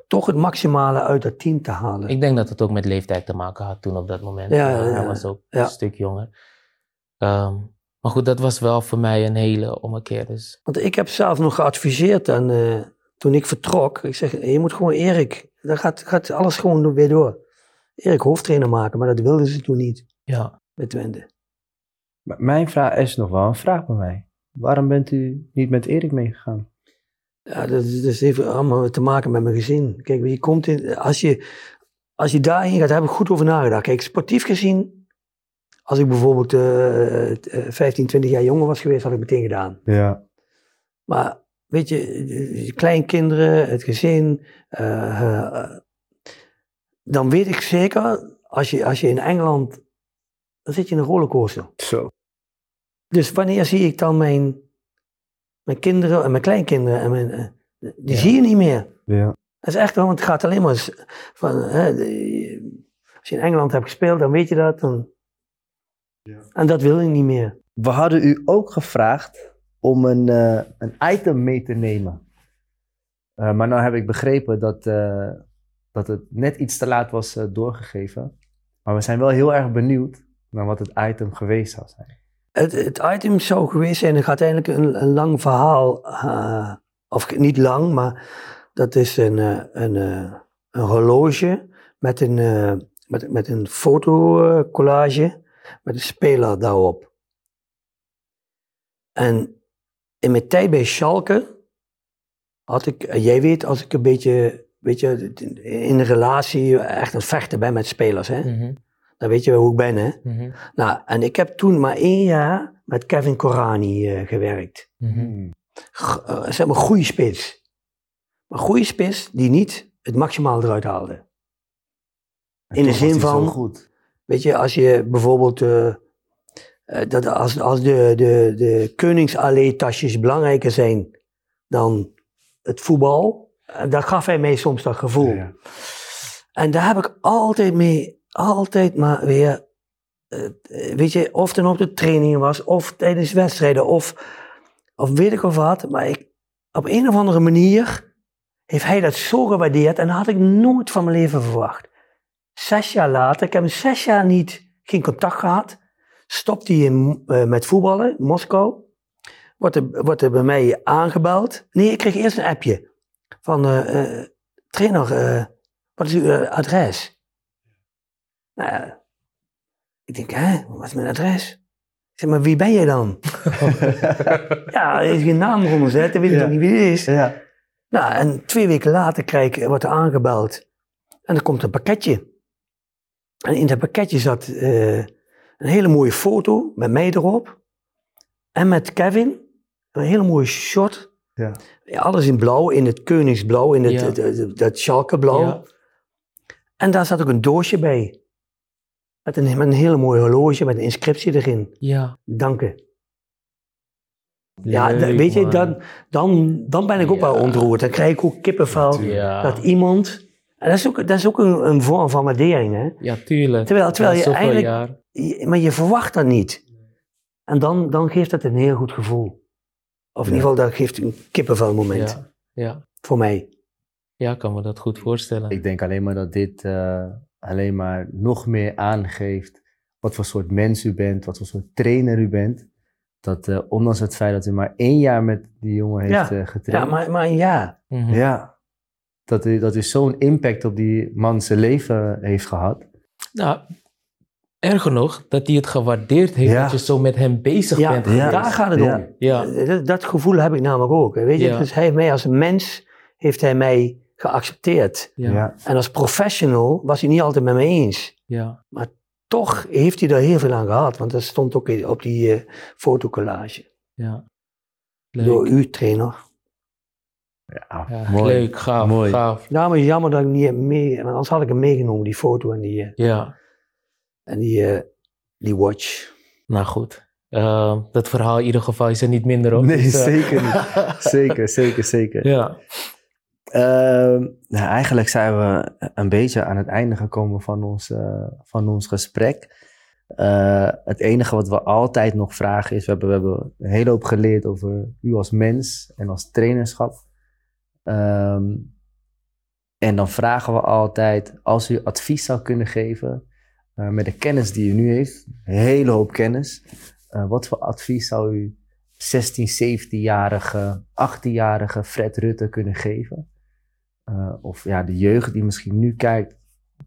toch het maximale uit dat team te halen. Ik denk dat het ook met leeftijd te maken had toen op dat moment. Ja, ja, hij was ook Ja. een stuk jonger. Ehm, maar goed, dat was wel voor mij een hele ommekeer. Dus Want ik heb zelf nog geadviseerd en eh, toen ik vertrok, ik zeg, je moet gewoon Erik, dan gaat, gaat alles gewoon weer door. Erik hoofdtrainer maken, maar dat wilden ze toen niet ja. met Twente. Maar mijn vraag is nog wel een vraag bij mij. Waarom bent u niet met Erik meegegaan? Ja, dat, is- heeft allemaal te maken met mijn gezin. Kijk, je komt in, als, je, als je daarheen gaat, daar heb ik goed over nagedacht. Kijk, sportief gezien, als ik bijvoorbeeld eh, eh, 15, 20 jaar jonger was geweest, had ik meteen gedaan. Ja. Maar weet je, de kleinkinderen, het gezin, eh, eh, dan weet ik zeker, als je, als je in Engeland, dan zit je in een rollercoaster. Zo. Dus wanneer zie ik dan mijn, mijn kinderen en mijn kleinkinderen, en mijn, eh, die Ja. zie je niet meer. Ja. Dat is echt, wel, want het gaat alleen maar van, hè, als je in Engeland hebt gespeeld, dan weet je dat. Dan, En dat wil je niet meer. We hadden u ook gevraagd om een, eh, een item mee te nemen. Eh, maar nou heb ik begrepen dat, eh, dat het net iets te laat was eh, doorgegeven. Maar we zijn wel heel erg benieuwd naar wat het item geweest zou zijn. Het, het item zou geweest zijn, het gaat eigenlijk een, een lang verhaal, eh, of niet lang, maar dat is een, eh, een, eh, een horloge met een, eh, met, met een fotocollage met een speler daarop. En in mijn tijd bij Schalke had ik, jij weet, als ik een beetje, weet je, in een relatie echt het vechten ben met spelers, hè? Mhm, dan weet je wel hoe ik ben, hè? mhm, Nou, en ik heb toen maar één jaar met Kevin Korani eh, gewerkt. eh, zeg maar, goede spits. Maar goede spits die niet het maximaal eruit haalde. En In de zin van- goed. Weet je, als je bijvoorbeeld, eh, eh, dat als, als de, de, de Koningsallee-tasjes belangrijker zijn dan het voetbal, eh, dan gaf hij mij soms dat gevoel. Ja. En daar heb ik altijd mee, altijd maar weer, weet je, of het op de trainingen was, of tijdens wedstrijden, of, of weet ik of wat. Maar ik, op een of andere manier heeft hij dat zo gewaardeerd en dat had ik nooit van mijn leven verwacht. Zes jaar later, ik heb hem zes jaar niet, geen contact gehad, stopt hij in, eh, met voetballen, in Moskou. Wordt er, wordt er bij mij aangebeld. Nee, ik kreeg eerst een appje van eh, eh, trainer, wat is uw adres? Nou ja, ik denk, hè, wat is mijn adres? Ik zeg, maar wie ben jij dan? ja, er is geen naam onder zet, dan weet ik Ja. toch niet wie het is. Ja. Nou, en twee weken later krijg ik, wordt er aangebeld. En er komt een pakketje. En in dat pakketje zat eh, een hele mooie foto met mij erop. En met Kevin. Een hele mooie shot. Ja. Ja, alles in blauw, in het Koningsblauw, in het, Ja. het- het- dat Schalkeblauw. Ja. En daar zat ook een doosje bij. Met een, met een hele mooie horloge met een inscriptie erin. Ja. Danken. Ja, Leuk, weet je, dan, dan, dan ben ik ook wel ontroerd. Dan krijg ik ook kippenvel. Ja. Dat iemand... En dat is ook, dat is ook een, een vorm van waardering, hè. ja, tuurlijk. Terwijl- terwijl je eigenlijk- jaar. Je- maar je verwacht dat niet. En dan, dan geeft dat een heel goed gevoel. Of in Ja. ieder geval, dat geeft een kippenvelmoment Ja. Ja. voor mij. ja, ik kan me dat goed voorstellen. Ik denk alleen maar dat dit eh, alleen maar nog meer aangeeft wat voor soort mens u bent, wat voor soort trainer u bent. Dat eh, ondanks het feit dat u maar één jaar met die jongen heeft Ja. eh, getraind. Ja, maar, maar ja. Mhm. Ja. Dat dat u zo'n impact op die man zijn leven heeft gehad. Nou, erger nog, dat hij het gewaardeerd heeft Ja. dat je zo met hem bezig Ja, bent. Ja. daar gaat het Ja. om. Ja. Dat, dat gevoel heb ik namelijk ook. Weet je, Ja. dus hij heeft mij als mens heeft hij mij geaccepteerd. Ja. Ja. En als professional was hij niet altijd met me eens. Ja. Toch heeft hij er heel veel aan gehad, want dat stond ook in- op die eh fotocollage. ja. Leuk. Door uw trainer. Ja, Ja, mooi. Leuk, gaaf, Mooi. gaaf. Ja, maar jammer dat ik niet heb mee... Want anders had ik hem meegenomen, die foto en die, eh, Ja, en die, eh, die watch. nou goed. Eh, dat verhaal in ieder geval is er niet minder op. Nee, dus, eh, zeker niet. Zeker, zeker, zeker. Ja. Ehm, nou, eigenlijk zijn we een beetje aan het einde gekomen van ons, van ons gesprek. Eh, het enige wat we altijd nog vragen is: we hebben, we hebben een hele hoop geleerd over u als mens en als trainerschap. Ehm, en dan vragen we altijd: als u advies zou kunnen geven eh, met de kennis die u nu heeft, een hele hoop kennis, eh, wat voor advies zou u 16, 17-jarige, 18-jarige Fred Rutte kunnen geven? Uh, of ja, de jeugd die misschien nu kijkt,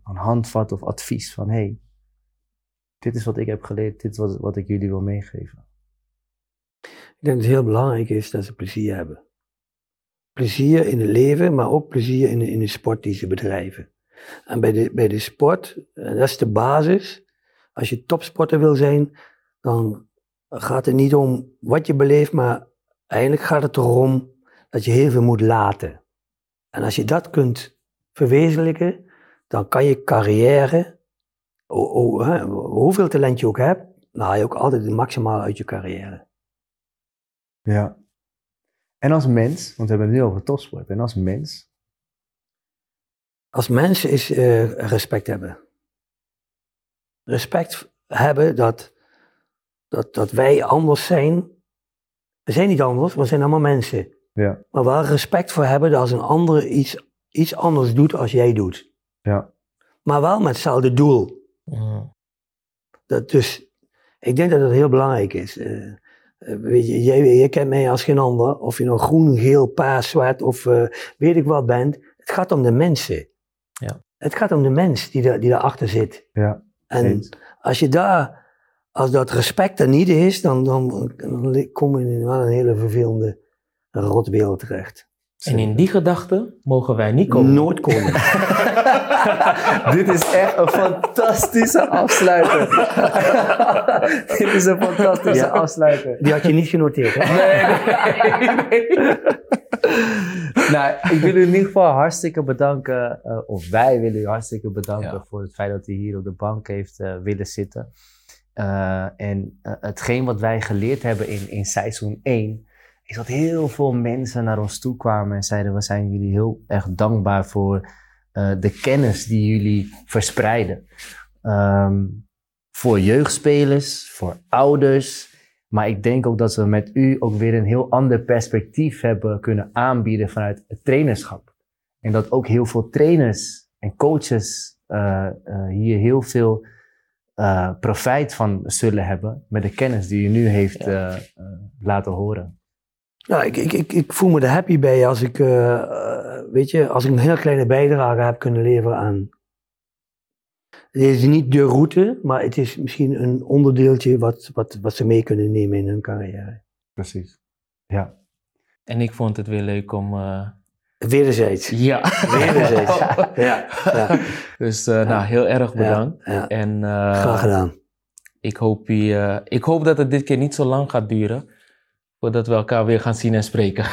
een handvat of advies van hey, dit is wat ik heb geleerd, dit is wat, wat ik jullie wil meegeven. Ik denk dat het heel belangrijk is dat ze plezier hebben. Plezier in het leven, maar ook plezier in de, in sport die ze bedrijven. En bij de, bij de sport, eh, dat is de basis. Als je topsporter wil zijn, dan gaat het niet om wat je beleeft, maar eigenlijk gaat het erom dat je heel veel moet laten. En als je dat kunt verwezenlijken, dan kan je carrière, o, o, hè, hoeveel talent je ook hebt, dan haal je ook altijd het maximaal uit je carrière. Ja. En als mens, want we hebben het nu over topsport, en als mens, Als mens is eh, respect hebben. Respect hebben dat, dat, dat wij anders zijn. We zijn niet anders, we zijn allemaal mensen. ja, Maar wel respect voor hebben dat als een ander iets, iets anders doet als jij doet. ja, Maar wel met hetzelfde doel. Mm. Dat dus, ik denk dat dat heel belangrijk is. Eh, weet je, jij, jij kent mij als geen ander. Of je nou groen, geel, paars, zwart of eh, weet ik wat bent. Het gaat om de mensen. Ja. Het gaat om de mens die, daar die daarachter zit. ja. En eens. als je daar, als dat respect er niet is, dan, dan, dan kom je in wel een hele vervelende rotwereld terecht. En in die gedachte mogen wij niet komen. Nooit komen. Dit is echt een fantastische afsluiter. Dit is een fantastische Ja. afsluiter. Die had je niet genoteerd, hè? nou, ik wil u in ieder geval hartstikke bedanken, eh, of wij willen u hartstikke bedanken Ja. voor het feit dat u hier op de bank heeft eh, willen zitten. Eh, en hetgeen wat wij geleerd hebben in, in seizoen 1, is dat heel veel mensen naar ons toe kwamen en zeiden: We zijn jullie heel erg dankbaar voor eh, de kennis die jullie verspreiden. Ehm, voor jeugdspelers, voor ouders. Maar ik denk ook dat we met u ook weer een heel ander perspectief hebben kunnen aanbieden vanuit het trainerschap. En dat ook heel veel trainers en coaches eh, eh, hier heel veel profijt van zullen hebben met de kennis die u nu heeft laten horen. Ja, ik, ik, ik, ik voel me er happy bij als ik, eh, weet je, als ik een heel kleine bijdrage heb kunnen leveren aan. Het is niet de route, maar het is misschien een onderdeeltje wat, wat, wat ze mee kunnen nemen in hun carrière. Precies. Ja. En ik vond het weer leuk om... eh, Wederzijds. Ja. Wederzijds. Ja, ja, Dus eh, nou, heel erg bedankt. ja. En eh, Graag gedaan. ik, hoop je, ik hoop dat het dit keer niet zo lang gaat duren. Voordat we elkaar weer gaan zien en spreken.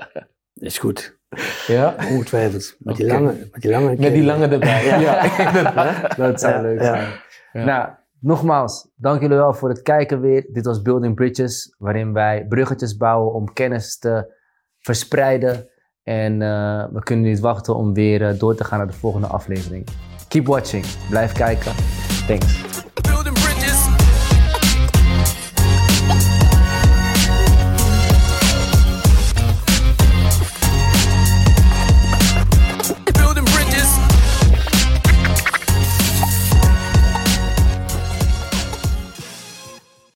Is goed. ja? Ongetwijfeld. Met die lange, met die lange. Met die lange erbij. Ja. Dat zou Ja, leuk zijn. Ja. Nou, nogmaals, dank jullie wel voor het kijken weer. Dit was Building Bridges, waarin wij bruggetjes bouwen om kennis te verspreiden. En eh, we kunnen niet wachten om weer eh, door te gaan naar de volgende aflevering. Keep watching. Blijf kijken. Thanks.